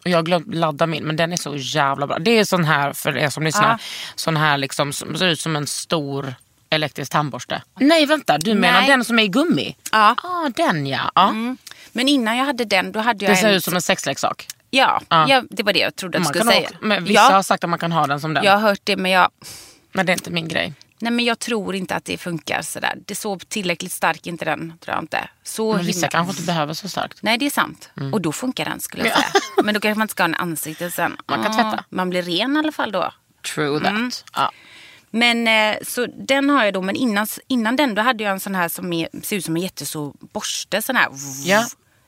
Och jag har glömt ladda min, men den är så jävla bra. Det är sån här, för er som lyssnar, Ja. sån här liksom, som ser ut som en stor elektrisk tandborste. Nej vänta, du menar Nej. den som är i gummi? Ja. ah, den ja. ja. Men innan jag hade den, då hade jag Det ser en... ut som en sexleksak. Ja, Ja. ja, det var det jag trodde att du skulle säga. också, men vissa har ja, sagt att man kan ha den som den. jag har hört det, men jag, Men det är inte min grej. nej, men jag tror inte att det funkar sådär. Det såg tillräckligt stark inte den, tror jag inte. Så Men vissa himla... kanske inte behöver så starkt. Nej, det är sant. Och då funkar den skulle jag säga. Men då kanske man inte ska ha en ansikte sen. Man kan Ah, tvätta. Man blir ren i alla fall då. True that. Mm. Ja. Men eh, så den har jag då, men innan, innan den då hade jag en sån här som är, ser ut som en jättestor borste. Sån här. Ja.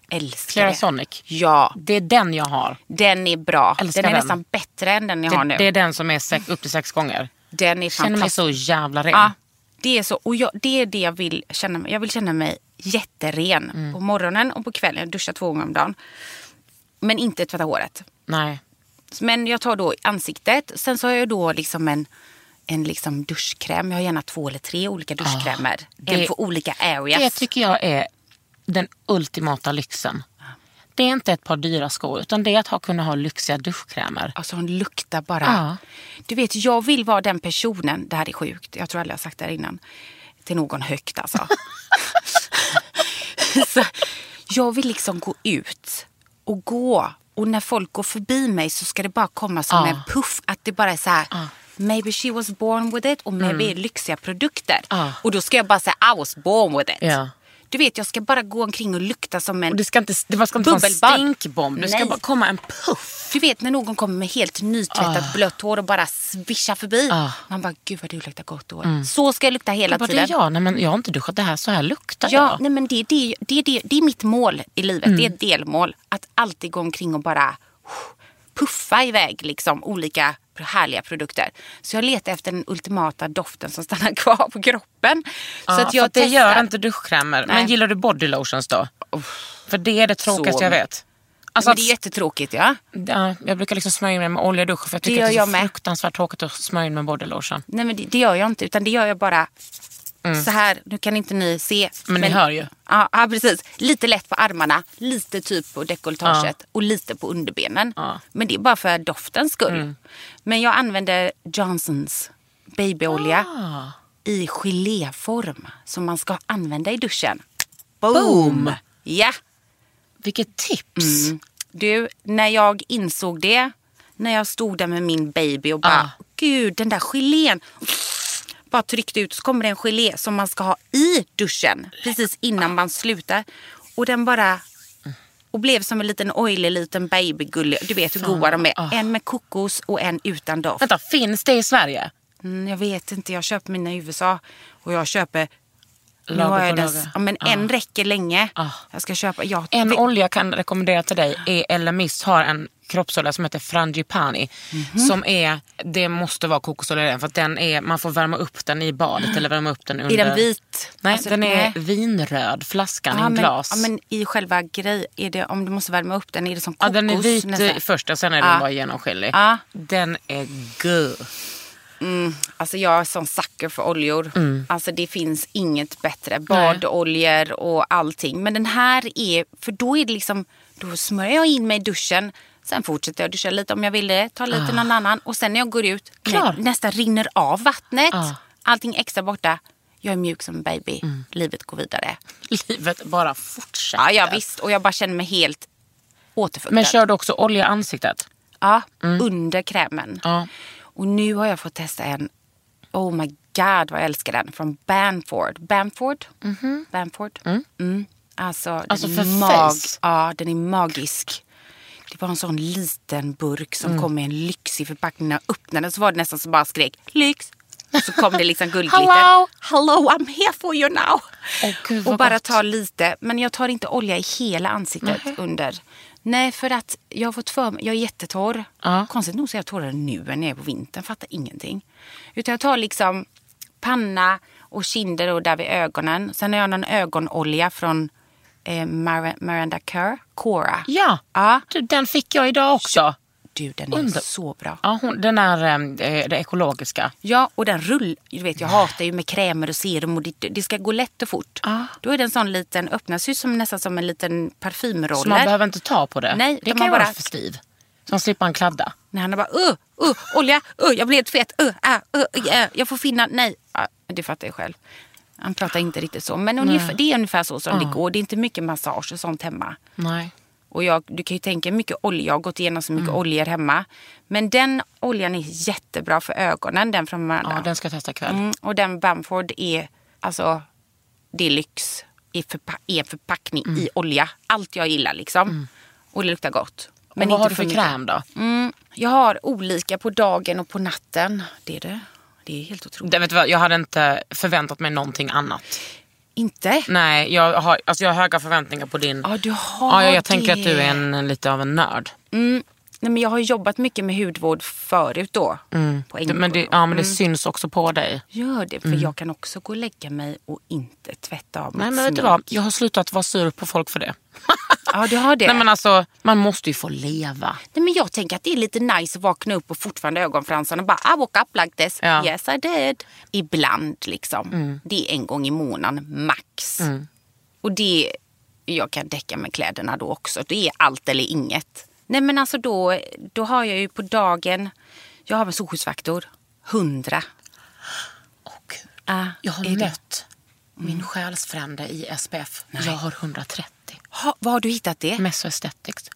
Älskar Clara det. Sonic. Ja, Det är den jag har. den är bra. Älskar den är den. nästan bättre än den jag har nu. Det, är den som är sex, upp till sex gånger. den är Känner mig så jävla ren. Ja, det är så. Och jag, det är det jag vill känna mig. Jag vill känna mig jätteren. Mm. På morgonen och på kvällen. Jag duschar två gånger om dagen. Men inte tvätta håret. Nej. Men jag tar då ansiktet. Sen så har jag då liksom en, en liksom duschkräm. Jag har gärna två eller tre olika duschkrämer. det- en för olika areas. Det tycker jag är den ultimata lyxen. Det är inte ett par dyra skor utan det är att ha, kunna ha lyxiga duschkrämer. Alltså hon luktar bara. Ja. Du vet, jag vill vara den personen. Det här är sjukt. Jag tror aldrig jag har sagt det här innan. Till någon högt alltså. så, jag vill liksom gå ut och gå. Och när folk går förbi mig så ska det bara komma som Ja. en puff. Att det bara är så här. Maybe she was born with it och maybe är lyxiga produkter. Ja. Och då ska jag bara säga I was born with it. Ja. Du vet, jag ska bara gå omkring och lukta som en... Och det ska inte, det ska inte vara en stinkbomb. Det ska bara komma en puff. Du vet när någon kommer med helt nytvättat blött hår och bara svischar förbi. Ah. Man bara, gud vad du luktar gott hår. Så ska jag lukta hela Jag bara, det tiden. är jag. Nej, men jag har inte duschat. Det här, så här luktar Ja, jag. nej, men det, det, det, det, det är mitt mål i livet. Mm. Det är ett delmål. Att alltid gå omkring och bara puffa iväg liksom, olika härliga produkter. Så jag letar efter den ultimata doften som stannar kvar på kroppen. Ja, så att jag för det gör inte duschkrämer. Men gillar du body lotions då? För det är det tråkigaste Så- jag vet. Alltså, men det är jättetråkigt ja. ja, jag brukar liksom smörja mig med olja i duschen för jag Det tycker gör det är så fruktansvärt tråkigt att smörja in med body lotion. Nej men det, det gör jag inte utan det gör jag bara så här. Nu kan inte ni se. Mm. Men ni hör ju. Ja, ja precis. Lite lätt på armarna, lite typ på dekolletaget och lite på underbenen. Ja. Men det är bara för doftens skull. Mm. Men jag använder Johnsons babyolja Ah. i geléform som man ska använda i duschen. Boom! Ja. Vilket tips. Mm. Du, när jag insåg det, när jag stod där med min baby och bara, Ah. gud den där gelén. Bara tryckte ut så kommer det en gelé som man ska ha i duschen precis innan man slutar. Och den bara, och blev som en liten oily liten babygulle. Du vet hur goda de är. Ah. En med kokos och en utan doft. Vänta, finns det i Sverige? Mm, jag vet inte, jag köper mina i USA. Och jag köper Lager har på jag dess, lager. ja, men en räcker länge. Ah. Jag ska köpa. Jag, En olja kan rekommendera till dig är Elemis har en kroppsolja som heter Frangipani. Mhm. Som är, det måste vara kokosolja i den för att den är, man får värma upp den i badet eller värma upp den under. Är den vit? Nej, Alltså, den är nej. vinröd, flaskan i Ja, en men, glas. ja, men i själva grej, är det, om du måste värma upp den, är det som Ja, kokos? den är vit nästan? först och sen är den Ja. bara genomskinlig. Ja. Den är god. Alltså jag är sån sucker för oljor. Mm. Alltså det finns inget bättre. Badoljor och allting. Men den här är, för då är det liksom, då smörjer jag in mig i duschen. Sen fortsätter jag duscha lite om jag vill det. Ta lite någon annan. Och sen när jag går ut, Ah. Klar. nä, nästan rinner av vattnet. Ja. Allting extra borta. Jag är mjuk som en baby. Mm. Livet går vidare. Livet bara fortsätter. Ja, ja visst. Och jag bara känner mig helt återfuktad. Men kör du också olja i ansiktet? Ja, under krämen. Ja. Och nu har jag fått testa en, oh my god vad jag älskar den, från Bamford. Bamford? Bamford? Mm. Alltså, den Alltså är mag- face? Ja, den är magisk. Det var en sån liten burk Mm. som kom med en lyxig förpackning. När jag öppnade så var det nästan som bara skrek lyx. Så kom det liksom guldglitter. Hello! Hello, I'm here for you now. Åh, gud, och bara gott. ta lite. Men jag tar inte olja i hela ansiktet under. Nej, för att jag har fått för mig, jag är jättetorr. Ja. Konstigt nog så är jag torrare nu än när jag är på vintern. Fattar ingenting. Utan jag tar liksom panna och kinder och där vid ögonen. Sen har jag någon ögonolja från eh, Mar- Miranda Kerr, Cora. Ja, Ja. Du, den fick jag idag också. Du, den är Under- så bra. Ja, hon, den är eh, det ekologiska. Ja, och den rull. Du vet, jag hatar ju med krämer och serum och det, det ska gå lätt och fort. Ja. Då är det en sån liten, öppnas ju som, nästan som en liten parfymroller. Så man behöver inte ta på det. Nej, det kan man ju bara- vara för stiv. Så slipper en kladda. När han har bara, uh, uh, olja, uh, jag blir helt fet, uh, ah, uh, yeah, jag får finna, nej. Ja, det fattar jag själv. Han pratar inte riktigt så, men ungefär, det är ungefär så som det går. Det är inte mycket massage och sånt hemma. Nej. Och jag, du kan ju tänka mycket olja, jag har gått igenom så mycket Mm. oljor hemma. Men den oljan är jättebra för ögonen, den från Miranda. Ja, den ska jag testa ikväll. Mm, och den Bamford är, alltså, det är lyx i, förpa- en förpackning Mm. i olja. Allt jag gillar liksom. Och det luktar gott. Men vad inte har du för mycket. kräm då? Mm, jag har olika på dagen och på natten. Det är det. Det är helt otroligt. Det, vet du vad, jag hade inte förväntat mig någonting annat. Inte? Nej, jag har, alltså jag har höga förväntningar på din... Ja, du har ja, jag, jag tänker att du är en, lite av en nörd. Mm, nej, men jag har jobbat mycket med hudvård förut då. På Det, men det, ja, men det syns också på dig. Gör det, för jag kan också gå och lägga mig och inte tvätta av Nej, mitt men vet du vad? Jag har slutat vara sur på folk för det. Ja, du har det. Nej, men alltså, man måste ju få leva. Nej, men jag tänker att det är lite nice att vakna upp och fortfarande ögonfransarna och bara I woke up like this. Ja. Mm. Yes I did. Ibland liksom. Det är en gång i månaden max. Och det, jag kan däcka med kläderna då också. Det är allt eller inget. Nej men alltså då, då har jag ju på dagen, jag har med solskyddsfaktor 100. Åh, Gud. Ah, Jag har är det- mött min själsfrände i SPF. Jag har 130. Ha, var har du hittat det? Meso Aesthetics.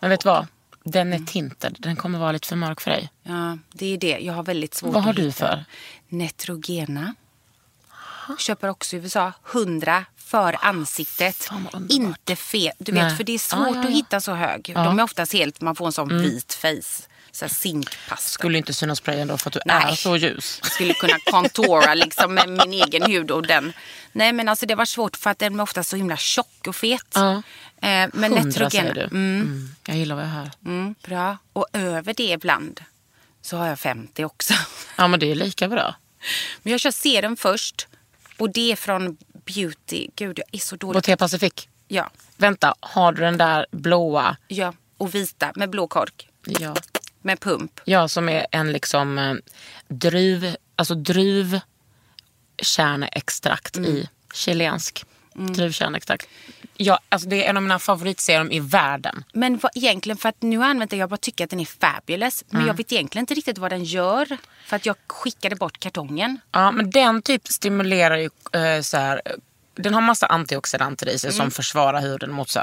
Men vet du vad? Den är tinted. Den kommer vara lite för mörk för dig. Ja, det är det. Jag har väldigt svårt Vad har du hitta. för? Netrogena. Köper också i USA. 100 för ansiktet. vad. Inte fel. Du Nej. vet, för det är svårt Ja, ja, ja. att hitta så hög. De är oftast helt, man får en sån vit face. Så zinkpasta. Skulle inte synas på dig ändå för att du Nej. är så ljus. Jag skulle kunna contoura liksom med min egen hud och den. Nej men alltså det var svårt för att den är ofta så himla tjock och fet. Ja. Eh, men Netrogena. säger du. Mm, Mm. Jag gillar vad jag hör. mm, bra. Och över det ibland så har jag 50 också. Ja men det är lika bra. Men jag kör serum först. Och det är från Beauty. Gud, jag är så dålig. Botea Pacific. Ja, Vänta, har du den där blåa? ja. Och vita med blå kork. Ja. Med pump. Ja, som är en liksom eh, druv, alltså druvkärneextrakt i chilensk druvkärneextrakt. Ja, alltså det är en av mina favoritserum i världen. Men vad, egentligen för att nu har jag bara tycker att den är fabulous. Men jag vet egentligen inte riktigt vad den gör. För att jag skickade bort kartongen. Ja, men den typ stimulerar ju eh, så här. Den har massa antioxidanter i sig som försvarar huden mot så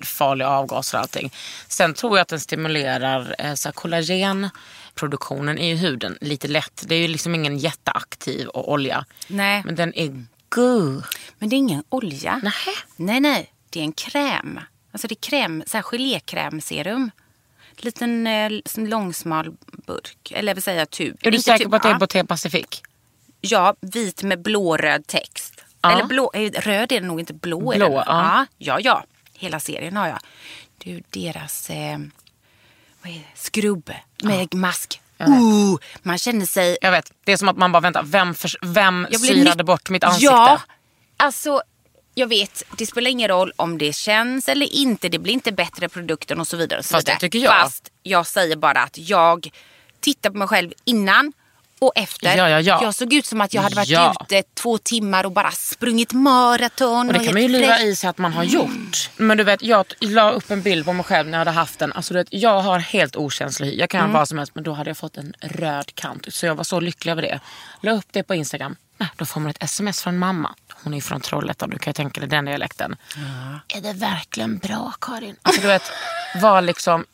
farliga avgaser och allting. Sen tror jag att den stimulerar eh, så kollagenproduktionen i huden lite lätt. Det är ju liksom ingen jätteaktiv och olja. Nej. Men den är god. Men det är ingen olja. Nähä. Nej, nej. Det är en kräm. Alltså det är kräm, så här gelékrämserum. Liten eh, långsmal burk. Eller jag vill säga tub. Är du säker på att det är. Botea Pacific? Ja, vit med blåröd text. Ja. Eller blå, eh, röd är det nog inte, blå är Blå, det. ja. ja. Ja, ja. Hela serien har jag. Du, deras eh, vad är det? skrubb med mask. Uh, man känner sig... Jag vet, det är som att man bara väntar, vem, förs- vem syrade nytt- bort mitt ansikte? Ja, alltså jag vet, det spelar ingen roll om det känns eller inte. Det blir inte bättre produkten och så vidare. Och så Fast det vidare. tycker jag. Fast jag säger bara att jag tittar på mig själv innan och efter. Ja, ja, ja. Jag såg ut som att jag hade varit Ja. ute två timmar och bara sprungit maraton. Och det kan man ju lura i sig att man har gjort. Men du vet, jag la upp en bild på mig själv när jag hade haft den. Alltså, du vet, jag har helt okänslig hy. Jag kan Mm. vad som helst men då hade jag fått en röd kant. Så jag var så lycklig över det. La upp det på Instagram. Nej, då får man ett sms från mamma. Hon är från Trollhättan, du kan ju tänka dig den dialekten. Är det verkligen bra Karin? Alltså du vet, var liksom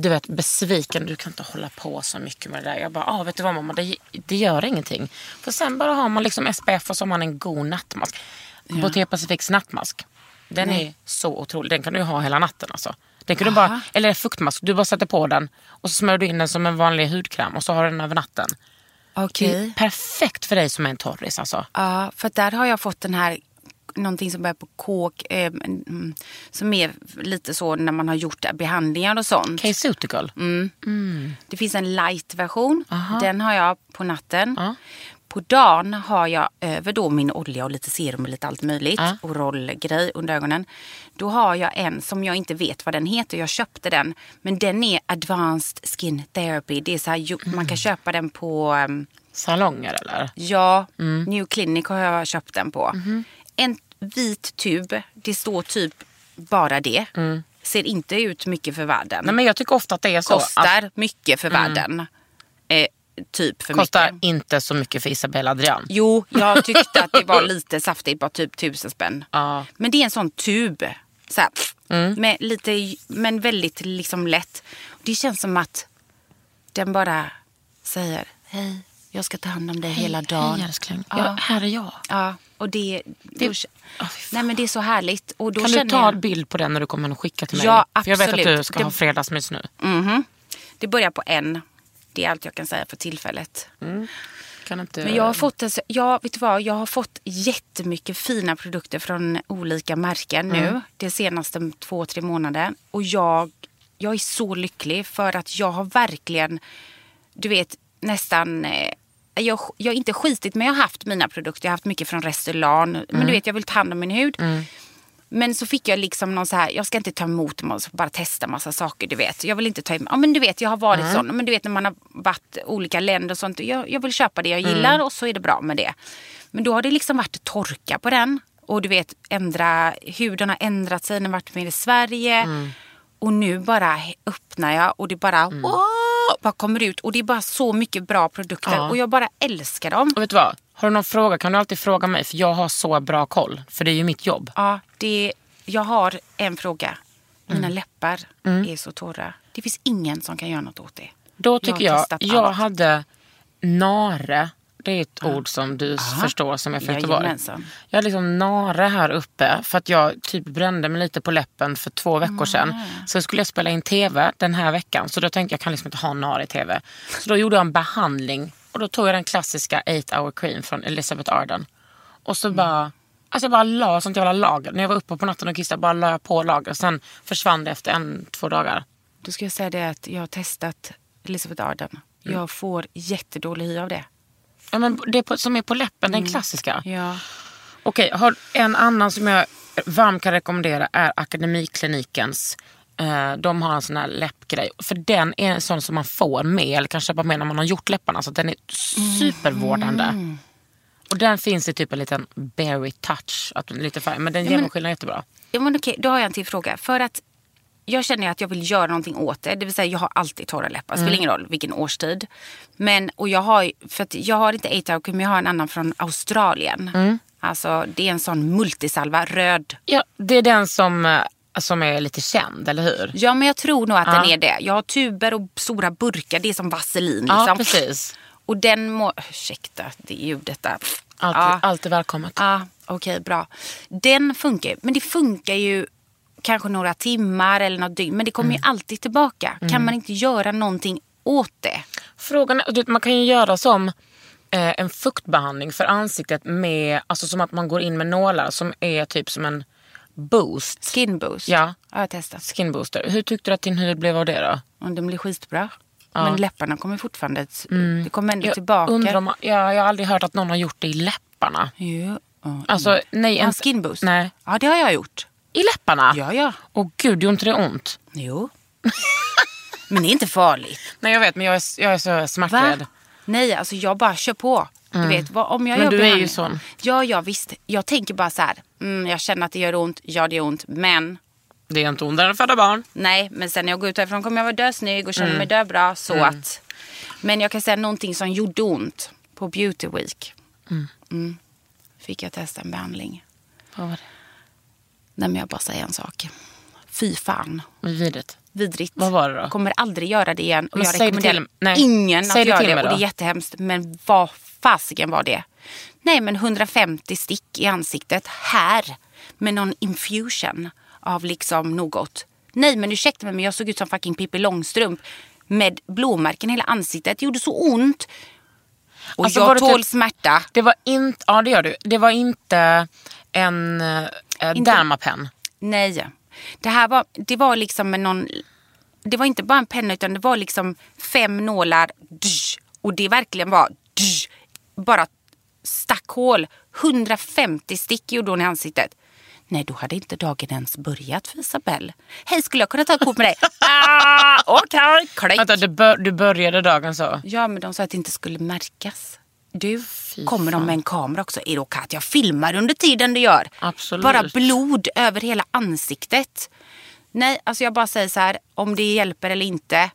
du vet, besviken. Du kan inte hålla på så mycket med det där. Jag bara, ah, vet du vad mamma, det, det gör ingenting. För sen bara har man liksom SPF och så har man en god nattmask. Botea Pacifics nattmask. Den är så otrolig. Den kan du ha hela natten alltså. Den kan du bara, eller fuktmask, du bara sätter på den och så smörjer du in den som en vanlig hudkräm och så har du den över natten. Är perfekt för dig som är en torris alltså. Ja, för där har jag fått den här någonting som börjar på kåk. Eh, mm, som är lite så när man har gjort behandlingar och sånt. K-Ceutical. Det finns en light-version. Den har jag på natten. Ja. På dagen har jag över då min olja och lite serum och lite allt möjligt. Ja. Och rollgrej under ögonen. Då har jag en som jag inte vet vad den heter. Jag köpte den. Men den är Advanced Skin Therapy. Det är så här, jo- Man kan köpa den på ehm, Salonger eller? Ja, Mm. New Clinic har jag köpt den på. Mhm. En vit tub. Det står typ bara det. Ser inte ut mycket för världen. Mm. Nej, men jag tycker ofta att det är så. Kostar mycket för världen. Eh, typ för Kostar mycket. inte så mycket för Isabella Adrian. Jo, jag tyckte att det var lite saftigt. Bara typ tusen spänn. Mm. Men det är en sån tub. Så här, med lite, men väldigt liksom lätt. Det känns som att den bara säger hej, jag ska ta hand om dig hela dagen. Hej älskling, Ja. ja, här är jag. Ja, och det... Det- då, fan. nej men det är så härligt. Och då Kan du ta jag, en bild på den när du kommer och skicka till mig? Ja, För jag vet att du absolut. ska Det- ha fredagsmys nu. Mhm. Det börjar på en. Det är allt jag kan säga för tillfället. Kan inte... Men jag har fått, en så- ja, vet du vad, jag har fått jättemycket fina produkter från olika märken nu. De senaste två, tre månader. Och jag, jag är så lycklig för att jag har verkligen, du vet, nästan eh, jag, jag har inte skitit men jag har haft mina produkter. Jag har haft mycket från Restylane. Men du vet jag vill ta hand om min hud. Men så fick jag liksom någon så här, jag ska inte ta emot så bara testa massa saker du vet. Jag vill inte ta emot, ja men du vet jag har varit sån, men du vet när man har varit olika länder och sånt. Jag, jag vill köpa det jag gillar och så är det bra med det. Men då har det liksom varit torka på den. Och du vet, ändra, huden har ändrat sig när jag varit med i Sverige. Och nu bara öppnar jag och det bara, wow, bara kommer ut. Och det är bara så mycket bra produkter. Ja. Och jag bara älskar dem. Och vet du vad? Har du någon fråga kan du alltid fråga mig för jag har så bra koll. För det är ju mitt jobb. Ja, det, jag har en fråga. Mina Mm. läppar är så torra. Det finns ingen som kan göra något åt det. Då Jag tycker jag, jag allt. hade nare. Det är ett ord som du förstår som är från Göteborg. Jag hade liksom nare här uppe för att jag typ brände mig lite på läppen för två veckor sedan. Så skulle jag spela in tv den här veckan. Så då tänkte jag, kan liksom inte ha nare i tv. Så då gjorde jag en behandling. Och då tog jag den klassiska 8 hour cream från Elizabeth Arden. Och så bara, alltså jag bara la sånt jävla lager. När jag var uppe på natten och kissade bara la jag på lager. Sen försvann det efter en, två dagar. Då ska jag säga det att jag har testat Elizabeth Arden. Jag får jättedålig hy av det. Ja, men det på, som är på läppen, den klassiska. Ja. Okej, har en annan som jag varmt kan rekommendera är Akademiklinikens. Eh, de har en sån här läppgrej. För den är en sån som man får med eller kan köpa med när man har gjort läpparna. Så den är supervårdande. Och den finns i typ en liten berry touch. Att, lite färg, men den genomskinliga är jättebra. Ja, men okej, då har jag en till fråga. För att jag känner att jag vill göra någonting åt det. Det vill säga jag har alltid torra läppar. Spelar ingen roll vilken årstid. Men, och jag har, för att jag har inte A-Talk men jag har en annan från Australien. Alltså det är en sån multisalva, röd. Ja, det är den som, eh, som är lite känd, eller hur? Ja men jag tror nog att Ja. den är det. Jag har tuber och stora burkar. Det är som vaselin. Liksom. Ja, precis. Och den må... Ursäkta det ljudet där. Alltid, Ja. alltid välkommet. Ja, okej bra. Den funkar ju, men det funkar ju kanske några timmar eller något dygn. Men det kommer ju alltid tillbaka. Kan man inte göra någonting åt det? Frågan är, man kan ju göra som eh, en fuktbehandling för ansiktet med, alltså som att man går in med nålar som är typ som en boost. Skin boost. Ja. Ja, jag har testat. Skin booster. Hur tyckte du att din hud blev av det då? Och den blir skitbra. Men läpparna kommer fortfarande... Det kommer ändå Jag tillbaka. undrar om, ja, jag har aldrig hört att någon har gjort det i läpparna. Jo. ja. Alltså, nej. Ja, En, skin boost? Nej. Ja, det har jag gjort. I läpparna? Ja, ja. Åh gud, gjorde inte det ont? Jo. Men det är inte farligt. Nej jag vet men jag är, jag är så smärträdd. Va? Nej, alltså jag bara kör på. Du vet, vad, om jag Men gör du är ju sån. Ja, ja visst. Jag tänker bara så här. Mm, jag känner att det gör ont. Ja, det gör ont. Men Det är inte ondare än att föda barn. nej, men sen när jag går ut härifrån kommer jag vara dösnygg och känner Mm. mig döbra. Så att. Men jag kan säga någonting som gjorde ont på Beauty Week. Mm. Fick jag testa en behandling. Vad var det? Nej, men jag bara säger en sak. Fy fan. Vidrigt. Vidrigt. Vad var det då? Kommer aldrig göra det igen. Och Men jag rekommenderar ingen Säg att göra det. Och det är jättehemskt. Men vad fasiken var det? Nej men 150 stick i ansiktet här. Med någon infusion av liksom något. Nej men ursäkta mig men jag såg ut som fucking Pippi Långstrump. Med blåmärken i hela ansiktet. Det gjorde så ont. Och Alltså, jag tål typ- smärta. Det var inte, ja det gör du. Det var inte en äh, Inte- dermapen. Nej. Det här var, det var liksom med någon... Det var inte bara en penna utan det var liksom fem nålar. Och det verkligen var bara stack hål. 150 stick gjorde hon i ansiktet. Nej, då hade inte dagen ens börjat för Isabelle. Hej, skulle jag kunna ta ett kort med dig? ah, Okej, klick. Vänta, du, bör, du började dagen så? Ja, men de sa att det inte skulle märkas. Du, Fy kommer de med en kamera också? Är det okej att jag filmar under tiden du gör? Absolut. Bara blod över hela ansiktet. Nej, alltså jag bara säger så här, om det hjälper eller inte.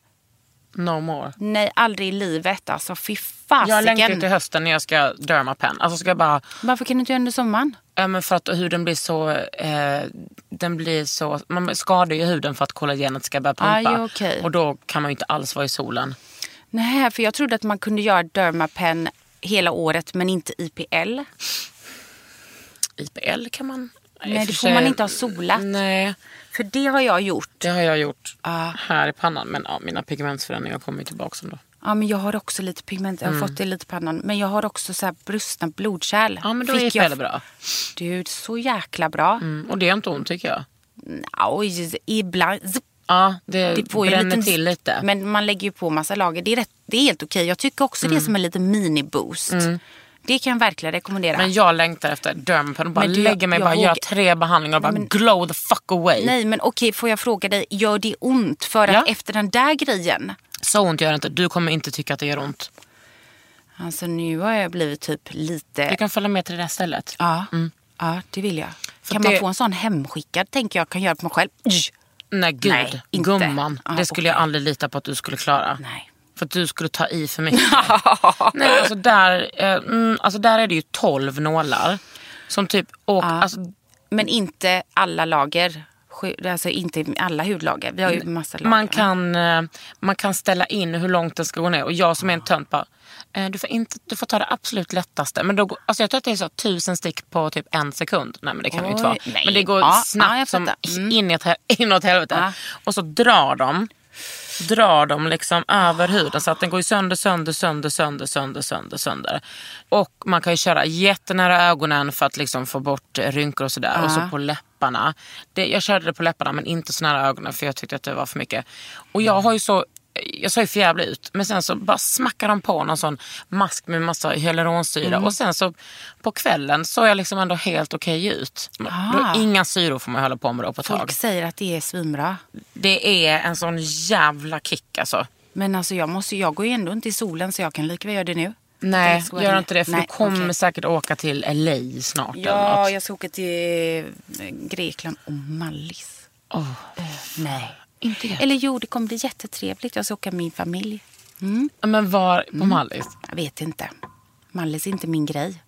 No more. Nej, aldrig i livet. Alltså fy Jag längtar fasiken. till hösten när jag ska dermapen. Alltså ska jag bara, Varför kan du inte göra under sommaren? ja, men för att huden blir så, eh, den blir så, man skadar ju huden för att kollagenet ska börja pumpa. Ah, ja, okej. Och då kan man ju inte alls vara i solen. Nej, för jag trodde att man kunde göra Dermapen hela året men inte IPL. IPL kan man... Nej, det får man inte ha solat. Nej, För det har jag gjort. det har jag gjort Ah. här i pannan. Men ja, mina pigmentsförändringar kommer ju tillbaka ändå. Ja, men jag har också lite pigment. Jag har fått det lite i pannan. Men jag har också så här brustna blodkärl. Mm. Ja, men då Fick är jag- IPL bra. Du, så jäkla bra. Mm, och det är inte ont tycker jag. Oj, ibland... Ja, det, Det får bränner liten, till lite. Men man lägger ju på massa lager. Det är, rätt, det är helt okej. Jag tycker också Mm. det är som en liten mini-boost. Det kan jag verkligen rekommendera. Men jag längtar efter dermapen och bara Men du, lägger mig jag bara vågar- göra tre behandlingar och bara glow the fuck away. Nej, men okej, får jag fråga dig. Gör det ont? För att Ja. efter den där grejen. Så ont gör det inte. Du kommer inte tycka att det gör ont. Alltså nu har jag blivit typ lite... Du kan följa med till det där stället. Ja, ja det vill jag. För kan det- man få en sån hemskickad tänker jag kan göra på mig själv. Nej gud, Nej, inte. gumman. Ah, det skulle jag okej. aldrig lita på att du skulle klara. Nej. För att du skulle ta i för mycket. Nej, alltså, där, eh, mm, alltså där är det ju 12 nålar. Som typ, och, alltså, Men inte alla lager. Alltså inte alla hudlager. Vi har ju massa lager. man, kan, eh, man kan ställa in hur långt den ska gå ner. Och jag som är en tönt bara, du får, inte, du får ta det absolut lättaste. Men då, alltså jag tror att det är så tusen stick på typ en sekund. Nej men det kan det ju inte Oj, vara. nej. Men det går Ja, snabbt ja, som. Mm. in i ett, he- inåt helvete. Ja. Och så drar de drar de liksom över huden så att den går sönder, sönder, sönder, sönder, sönder, sönder, sönder. Och man kan ju köra jättenära ögonen för att liksom få bort eh, rynkor och sådär. Och så på läpparna. Det, jag körde det på läpparna men inte så nära ögonen för jag tyckte att det var för mycket. Och jag har ju så jag såg för jävla ut. Men sen så bara smackade de på någon sån mask med massa hyaluronsyra. Mm. Och sen så på kvällen såg jag liksom ändå helt okej ut. Men Ah. Då, inga syror får man hålla på med då på ett Folk tag. säger att det är svinbra. Det är en sån jävla kick alltså. Men alltså jag, måste, jag går ju ändå inte i solen så jag kan lika väl göra det nu. Nej, gör inte det för Nej, du kommer okej. säkert åka till LA snart. Ja, jag ska åka till eh, Grekland och Mallis. Åh, Nej. Inte det. Eller jo, det kommer bli jättetrevligt. Jag ska åka med min familj. Men var på Mm. Mallis? Jag vet inte. Mallis är inte min grej.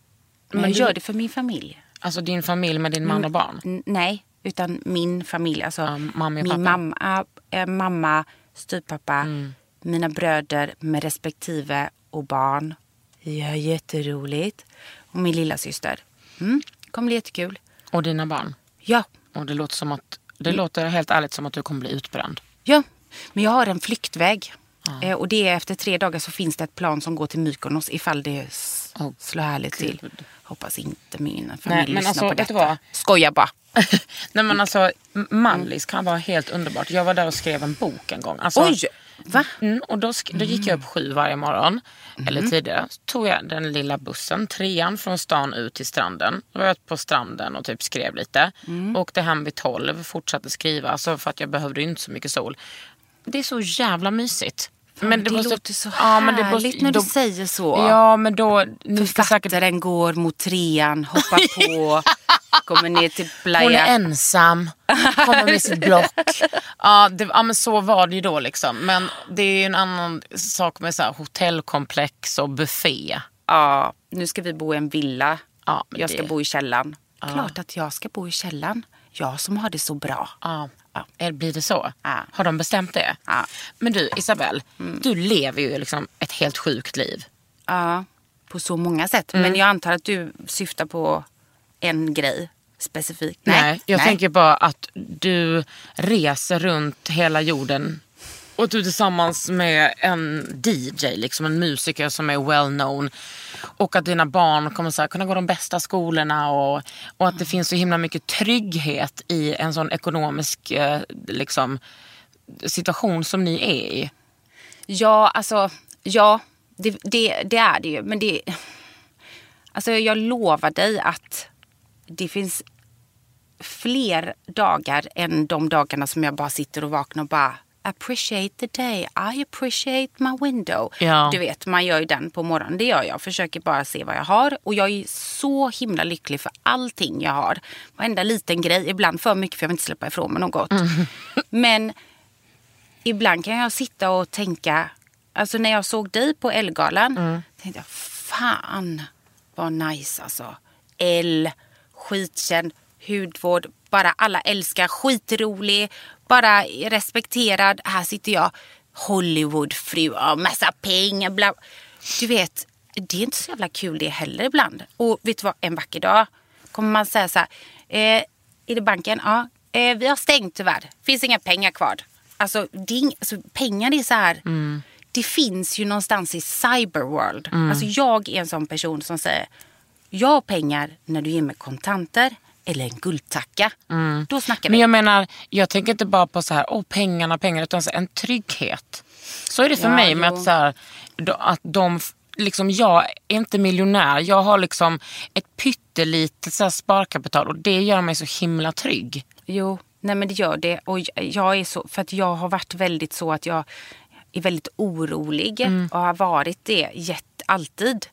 Men, Men jag du- gör det för min familj. Alltså din familj med din man och barn? N- nej, utan min familj. Alltså Ja, mamma min mamma, äh, mamma, styvpappa, Mm. mina bröder med respektive och barn. Ja, jätteroligt. Och min lilla syster. Mm, kommer bli jättekul. Och dina barn? Ja, Och det låter, som att, det låter helt ärligt som att du kommer bli utbränd. ja. Men jag har en flyktväg. Eh, och det är efter tre dagar så finns det ett plan som går till Mykonos ifall det Åh, slår härligt till. Hoppas inte min familj men lyssnar alltså, på detta. vad? Skojar bara. Nej men alltså, Mallis kan vara helt underbart. Jag var där och skrev en bok en gång. Alltså, Oj! Va? Mm, och då, då gick jag upp sju varje morgon, eller Mm. tidigare. Så tog jag den lilla bussen, trean från stan ut till stranden. Då var jag på stranden och typ skrev lite. Mm. Åkte hem vid tolv, fortsatte skriva, alltså för att jag behövde inte så mycket sol. Det är så jävla mysigt. Men det, måste- låter så Ja, men det härligt måste- när du då- säger så. Ja men då, ni ska säkert går mot trean, hoppar på, kommer ner till Hon är playa. ensam, kommer med sitt block. Ja, det, ja men så var det ju då liksom. Men det är ju en annan sak med så här hotellkomplex och buffé. Ja, nu ska vi bo i en villa. Ja, jag ska det- bo i källaren. Klart att jag ska bo i källaren. Jag som har det så bra. Ja. Är- Blir det så? Ja. Har de bestämt det? Ja. Mm. Men du Isabelle, du lever ju liksom ett helt sjukt liv. Ja, på så många sätt. Mm. Men jag antar att du syftar på en grej specifikt. Nej, jag tänker bara att du reser runt hela jorden och du tillsammans med en DJ, liksom en musiker som är well known. Och att dina barn kommer så här, kunna gå de bästa skolorna och, och att det finns så himla mycket trygghet i en sån ekonomisk eh, liksom, situation som ni är i. Ja, alltså, ja, det, det, det är det ju. Men det... Alltså jag lovar dig att det finns fler dagar än de dagarna som jag bara sitter och vaknar och bara appreciate the day, I appreciate my window. Ja. Du vet, man gör ju den på morgonen. Det gör jag. Försöker bara se vad jag har. Och jag är så himla lycklig för allting jag har. Varenda liten grej. Ibland för mycket för jag vill inte släppa ifrån mig något. Men ibland kan jag sitta och tänka, alltså när jag såg dig på Elgalan, tänkte jag fan vad nice alltså. L, skitkänd, hudvård, bara alla älskar, skitrolig, bara respekterad. Här sitter jag, Hollywoodfru, massa pengar, bla. Du vet, det är inte så jävla kul det heller ibland. Och vet du vad, en vacker dag kommer man säga så här, eh, är det banken? Ja, eh, vi har stängt tyvärr, finns inga pengar kvar. Alltså, det är alltså pengar är så här, det finns ju någonstans i cyberworld. Alltså jag är en sån person som säger, jag har pengar när du ger mig kontanter eller en guldtacka. Då snackar vi. Men jag menar, jag tänker inte bara på så här, åh pengarna, pengar, utan så en trygghet. Så är det för Ja, mig med jo. att, så här, att de, liksom, jag är inte miljonär, jag har liksom ett pyttelitet så här, sparkapital och det gör mig så himla trygg. Jo, nej men det gör det. Och jag är så, för att jag har varit väldigt så att jag är väldigt orolig och har varit det jätt, alltid.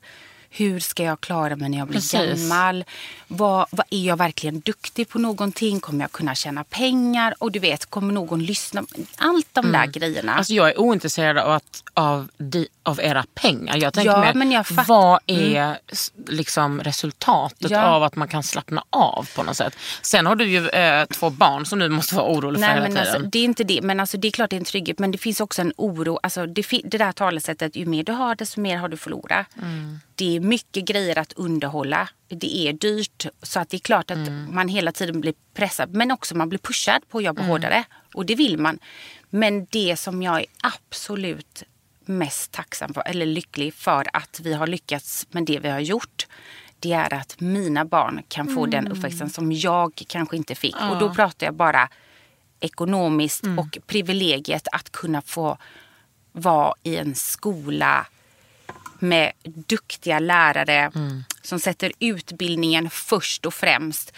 Hur ska jag klara mig när jag blir Precis. gammal? Vad, vad Är jag verkligen duktig på någonting? Kommer jag kunna tjäna pengar? Och du vet, kommer någon lyssna? Allt de där grejerna. Alltså jag är ointresserad av, att, av, di, av era pengar. Jag tänker Ja, mer, men jag fatt- Mm. vad är s- liksom resultatet Ja. av att man kan slappna av på något sätt. Sen har du ju eh, två barn som du måste vara orolig för Nej, hela men tiden. alltså, det är inte det. Men alltså, det är klart det är en trygghet. Men det finns också en oro. Alltså, det, det där talesättet, ju mer du har desto mer har du förlorat. Det är mycket grejer att underhålla. Det är dyrt. Så att det är klart att man hela tiden blir pressad. Men också man blir pushad på att jobba hårdare. Och det vill man. Men det som jag är absolut mest tacksam för, eller lycklig för att vi har lyckats med det vi har gjort. Det är att mina barn kan få den uppväxten som jag kanske inte fick. Och då pratar jag bara ekonomiskt och privilegiet att kunna få vara i en skola med duktiga lärare som sätter utbildningen först och främst.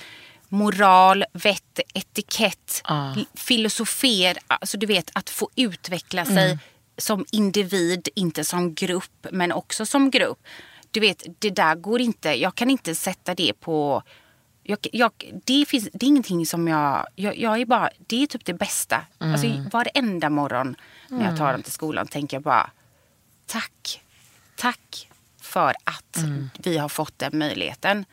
Moral, vett, etikett, l- filosofer. Alltså du vet att få utveckla sig som individ, inte som grupp men också som grupp. Du vet, det där går inte. Jag kan inte sätta det på... Jag, jag, det, finns, det är ingenting som jag, jag... Jag är bara... Det är typ det bästa. Alltså, varenda morgon när jag tar dem till skolan tänker jag bara tack. Tack för att vi har fått den möjligheten.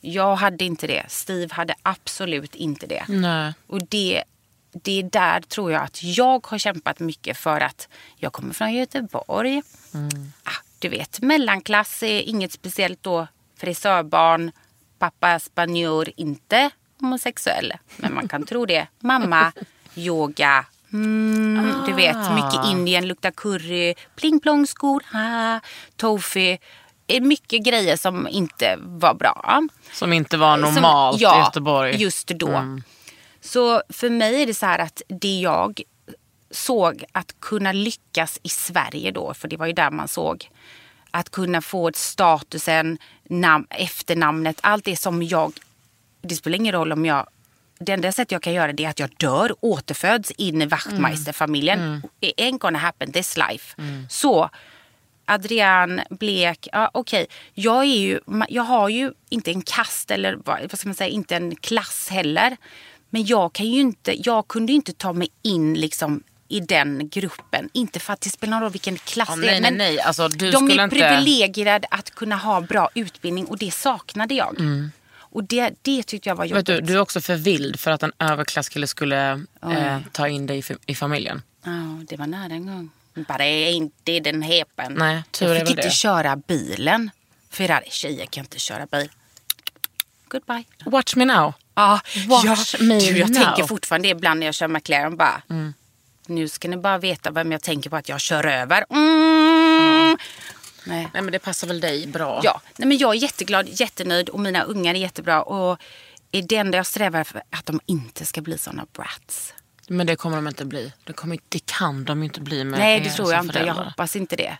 Jag hade inte det. Steve hade absolut inte det. Nej. Och det, det är där tror jag att jag har kämpat mycket för att jag kommer från Göteborg. Ah, du vet, mellanklass är inget speciellt då. Frisörbarn, pappa spanjor, inte homosexuell. Men man kan tro det. Mamma, yoga. Mm, Du vet, mycket Indien, luktar curry, pling plong skor, ha, tofu. Eh, Mycket grejer som inte var bra. Som inte var Som- normalt ja, i Göteborg. just då. Så för mig är det så här att det jag såg att kunna lyckas i Sverige då, för det var ju där man såg. Att kunna få ett statusen, nam- efternamnet, allt det som jag... Det spelar ingen roll om jag... Det enda sättet jag kan göra det är att jag dör, återföds in i Wachtmeister-familjen. Mm. It ain't gonna happen this life. Så Adrian, Blek, ja okej. Jag, är ju, ma- jag har ju inte en kast eller vad ska man säga, inte en klass heller. Men jag kan ju inte, jag kunde ju inte ta mig in liksom i den gruppen. Inte för att det spelar någon roll vilken klass Ja, det nej, är. nej, men nej. Alltså, de är inte- privilegierade att kunna ha bra utbildning och det saknade jag. Och det, det tyckte jag var jobbigt. Vet du, du är också för vild för att en överklasskille skulle eh, ta in dig i, i familjen. Ja, det var nära en gång. Bara inte den hepen. Nej, tur jag fick inte det. köra bilen. För alla tjejer kan inte köra bil. Goodbye. Watch me now. Ja, Watch ja. me Du, jag now. tänker fortfarande ibland när jag kör McLaren bara. Nu ska ni bara veta vem jag tänker på att jag kör över. Mm. Nej. Nej men det passar väl dig bra. Ja, nej, men jag är jätteglad, jättenöjd och mina ungar är jättebra. Och är det enda jag strävar efter att de inte ska bli såna brats. Men det kommer de inte bli. Det, kommer, det kan de inte bli med Nej, det tror jag inte. Jag hoppas inte det.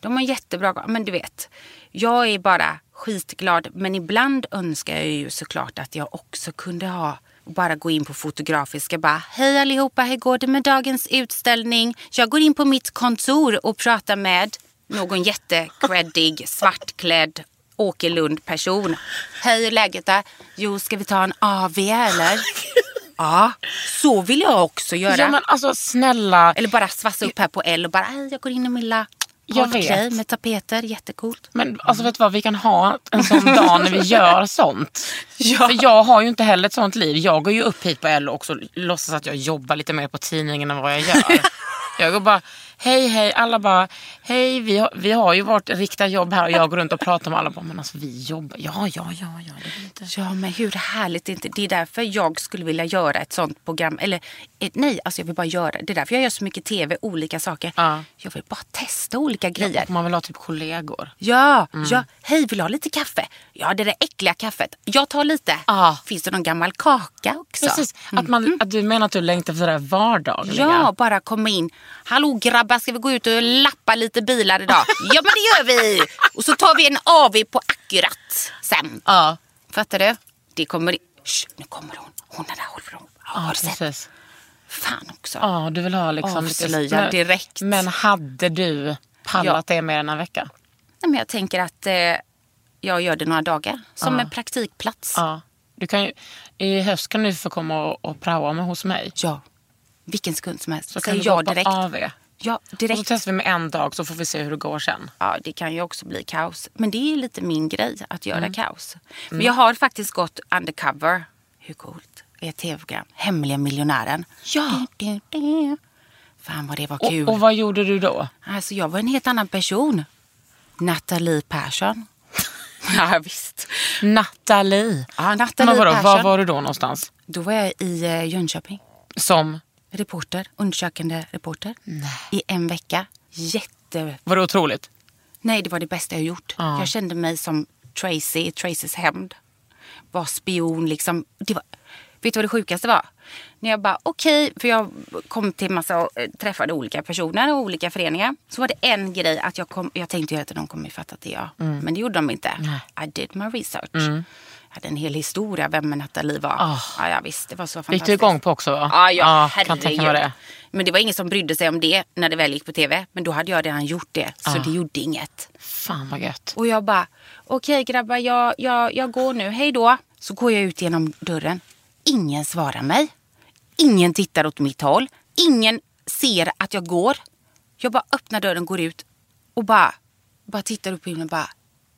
De har jättebra... Men du vet, jag är bara skitglad. Men ibland önskar jag ju såklart att jag också kunde ha och bara gå in på Fotografiska bara Hej allihopa, hur går det med dagens utställning? Jag går in på mitt kontor och pratar med någon jättecreddig, svartklädd Åkerlund person. Hej, hur är läget där? Jo, ska vi ta en AV eller? ja, så vill jag också göra. Ja men alltså snälla. Eller bara svassa upp här på L och bara, "Hej, jag går in i min lilla vet. med tapeter, jättecoolt. Men alltså vet du vad, vi kan ha en sån dag när vi gör sånt. För jag har ju inte heller ett sånt liv. Jag går ju upp hit på L och också låtsas att jag jobbar lite mer på tidningen än vad jag gör. Jag går bara, hej hej, alla bara, hej vi har, vi har ju vårt riktiga jobb här och jag går runt och pratar med alla. Bara, men alltså vi jobbar, ja ja ja, ja inte... Ja, men hur härligt är inte det? är därför jag skulle vilja göra ett sånt program. Eller eh, nej, alltså jag vill bara göra. Det är därför jag gör så mycket tv, olika saker. Ja. Jag vill bara testa olika grejer. Man vill ha typ kollegor. Ja, Mm. ja. Hej, vill du ha lite kaffe? Ja, det där äckliga kaffet. Jag tar lite. Ja. Finns det någon gammal kaka också? Precis, att, man, att du menar att du längtar efter det där vardagliga. Ja, bara komma in. Hallå grabbar, ska vi gå ut och lappa lite bilar idag? ja, men det gör vi! Och så tar vi en AV på Akkurat sen. Ja, Fattar du? Det kommer... Shh, nu kommer hon. Hon är där, håller hon. Ja, har ja du sett? Fan också. Ja, du vill ha liksom Avslöja direkt. Men hade du pallat det mer än en vecka? Nej, men jag tänker att eh, jag gör det några dagar. Som en praktikplats. Ja. Du kan ju, I höst kan du få komma och, och praoa med hos mig. Ja. Vilken sekund som helst. Så kan du gå jag på direkt. AV. Ja, Och så direkt. testar vi med en dag så får vi se hur det går sen. Ja, det kan ju också bli kaos. Men det är lite min grej att Mm. göra kaos. Men jag har faktiskt gått undercover. Hur coolt? I ett tv-program. Hemliga miljonären. Ja. Du, du, du. Fan vad det var kul. Och, och vad gjorde du då? Alltså jag var en helt annan person. Nathalie Persson. ja visst. Nathalie. Ja, Nathalie Men vadå, Persson. var var du då någonstans? Då var jag i eh, Jönköping. Som? Reporter, undersökande reporter. I en vecka. Jätte... Var det otroligt? Nej, det var det bästa jag gjort. Ja. Jag kände mig som Tracy i Tracys hämnd. Var spion liksom. Det var... Vet du vad det sjukaste var? När jag bara okej, för jag kom till massa, eh, träffade olika personer och olika föreningar. Så var det en grej att jag, kom, jag tänkte ju att de kommer fatta att det är jag. Mm. Men det gjorde de inte. I did my research. Jag hade en hel historia vem Nathalie var. Ja, ja, visst, det var så fantastiskt. Gick du igång på också? Va? Ja, ja, det. herregud. Men det var ingen som brydde sig om det när det väl gick på tv. Men då hade jag redan gjort det. Så det gjorde inget. Fan vad gött. Och jag bara, okej grabbar, jag, jag, jag går nu, hej då. Så går jag ut genom dörren. Ingen svarar mig. Ingen tittar åt mitt håll. Ingen ser att jag går. Jag bara öppnar dörren, går ut och bara, bara tittar upp i himlen och bara,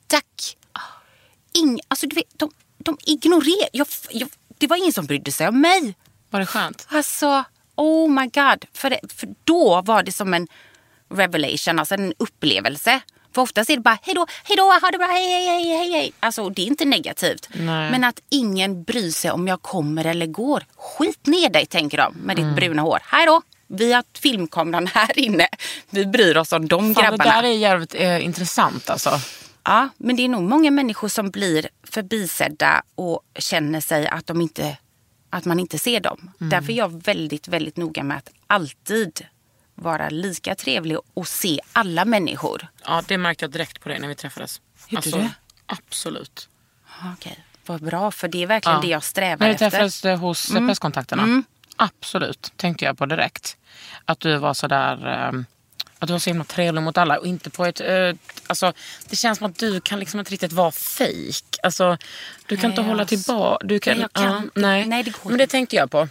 tack. Ing, alltså du vet, de, de ignorerar. Jag, jag, det var ingen som brydde sig om mig. Var det skönt? Alltså, oh my god. För, det, för då var det som en revelation, alltså en upplevelse. För oftast är det bara hej då, hej då, ha det bra, hej, hej, hej, hej, hej. Alltså det är inte negativt. Nej. Men att ingen bryr sig om jag kommer eller går. Skit ner dig tänker de med ditt bruna hår. Hej då. Vi har filmkameran här inne. Vi bryr oss om de Fan, det grabbarna. där är jävligt eh, intressant alltså. Ja, men det är nog många människor som blir förbisedda och känner sig att, de inte, att man inte ser dem. Därför är jag väldigt, väldigt noga med att alltid vara lika trevlig och se alla människor. Ja, det märkte jag direkt på dig när vi träffades. Alltså, Gjorde du? Absolut. Okej, vad bra. För det är verkligen Ja. det jag strävar När vi efter. träffades eh, hos presskontakterna. Absolut, tänkte jag på direkt. Att du var sådär... Eh, att du var så himla trevlig mot alla och inte på ett... Eh, alltså, det känns som att du kan liksom inte riktigt vara fejk. Alltså, du kan Nej, inte hålla alltså. tillbaka. Du kan, Nej, jag kan ja, inte. nej. Nej, det går Men det inte. tänkte jag på.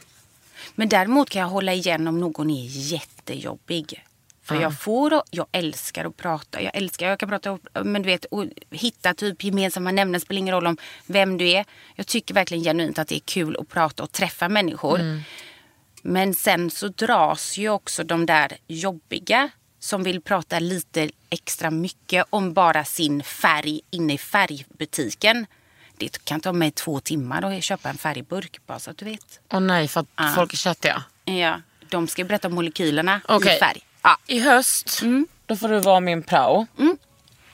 Men däremot kan jag hålla igen om någon är jättejobbig. För jag får, jag älskar att prata. Jag älskar, jag kan prata, men du vet, och hitta typ gemensamma nämnare. spelar ingen roll om vem du är. Jag tycker verkligen genuint att det är kul att prata och träffa människor. Men sen så dras ju också de där jobbiga som vill prata lite extra mycket om bara sin färg inne i färgbutiken. Det kan ta mig två timmar att köpa en färgburk bara så att du vet. Åh nej, för att folk är köttiga. Ja, de ska berätta om molekylerna Okej. i färg. Ja. I höst, Mm. då får du vara min prao.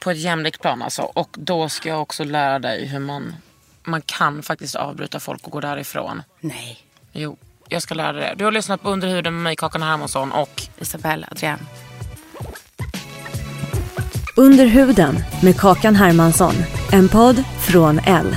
På ett jämlikt plan alltså. Och då ska jag också lära dig hur man, man kan faktiskt avbryta folk och gå därifrån. Nej, Jo, jag ska lära dig det. Du har lyssnat på Under huden med mig, Kakan Hermansson och Isabelle Adrian. Under huden med Kakan Hermansson. En podd från L.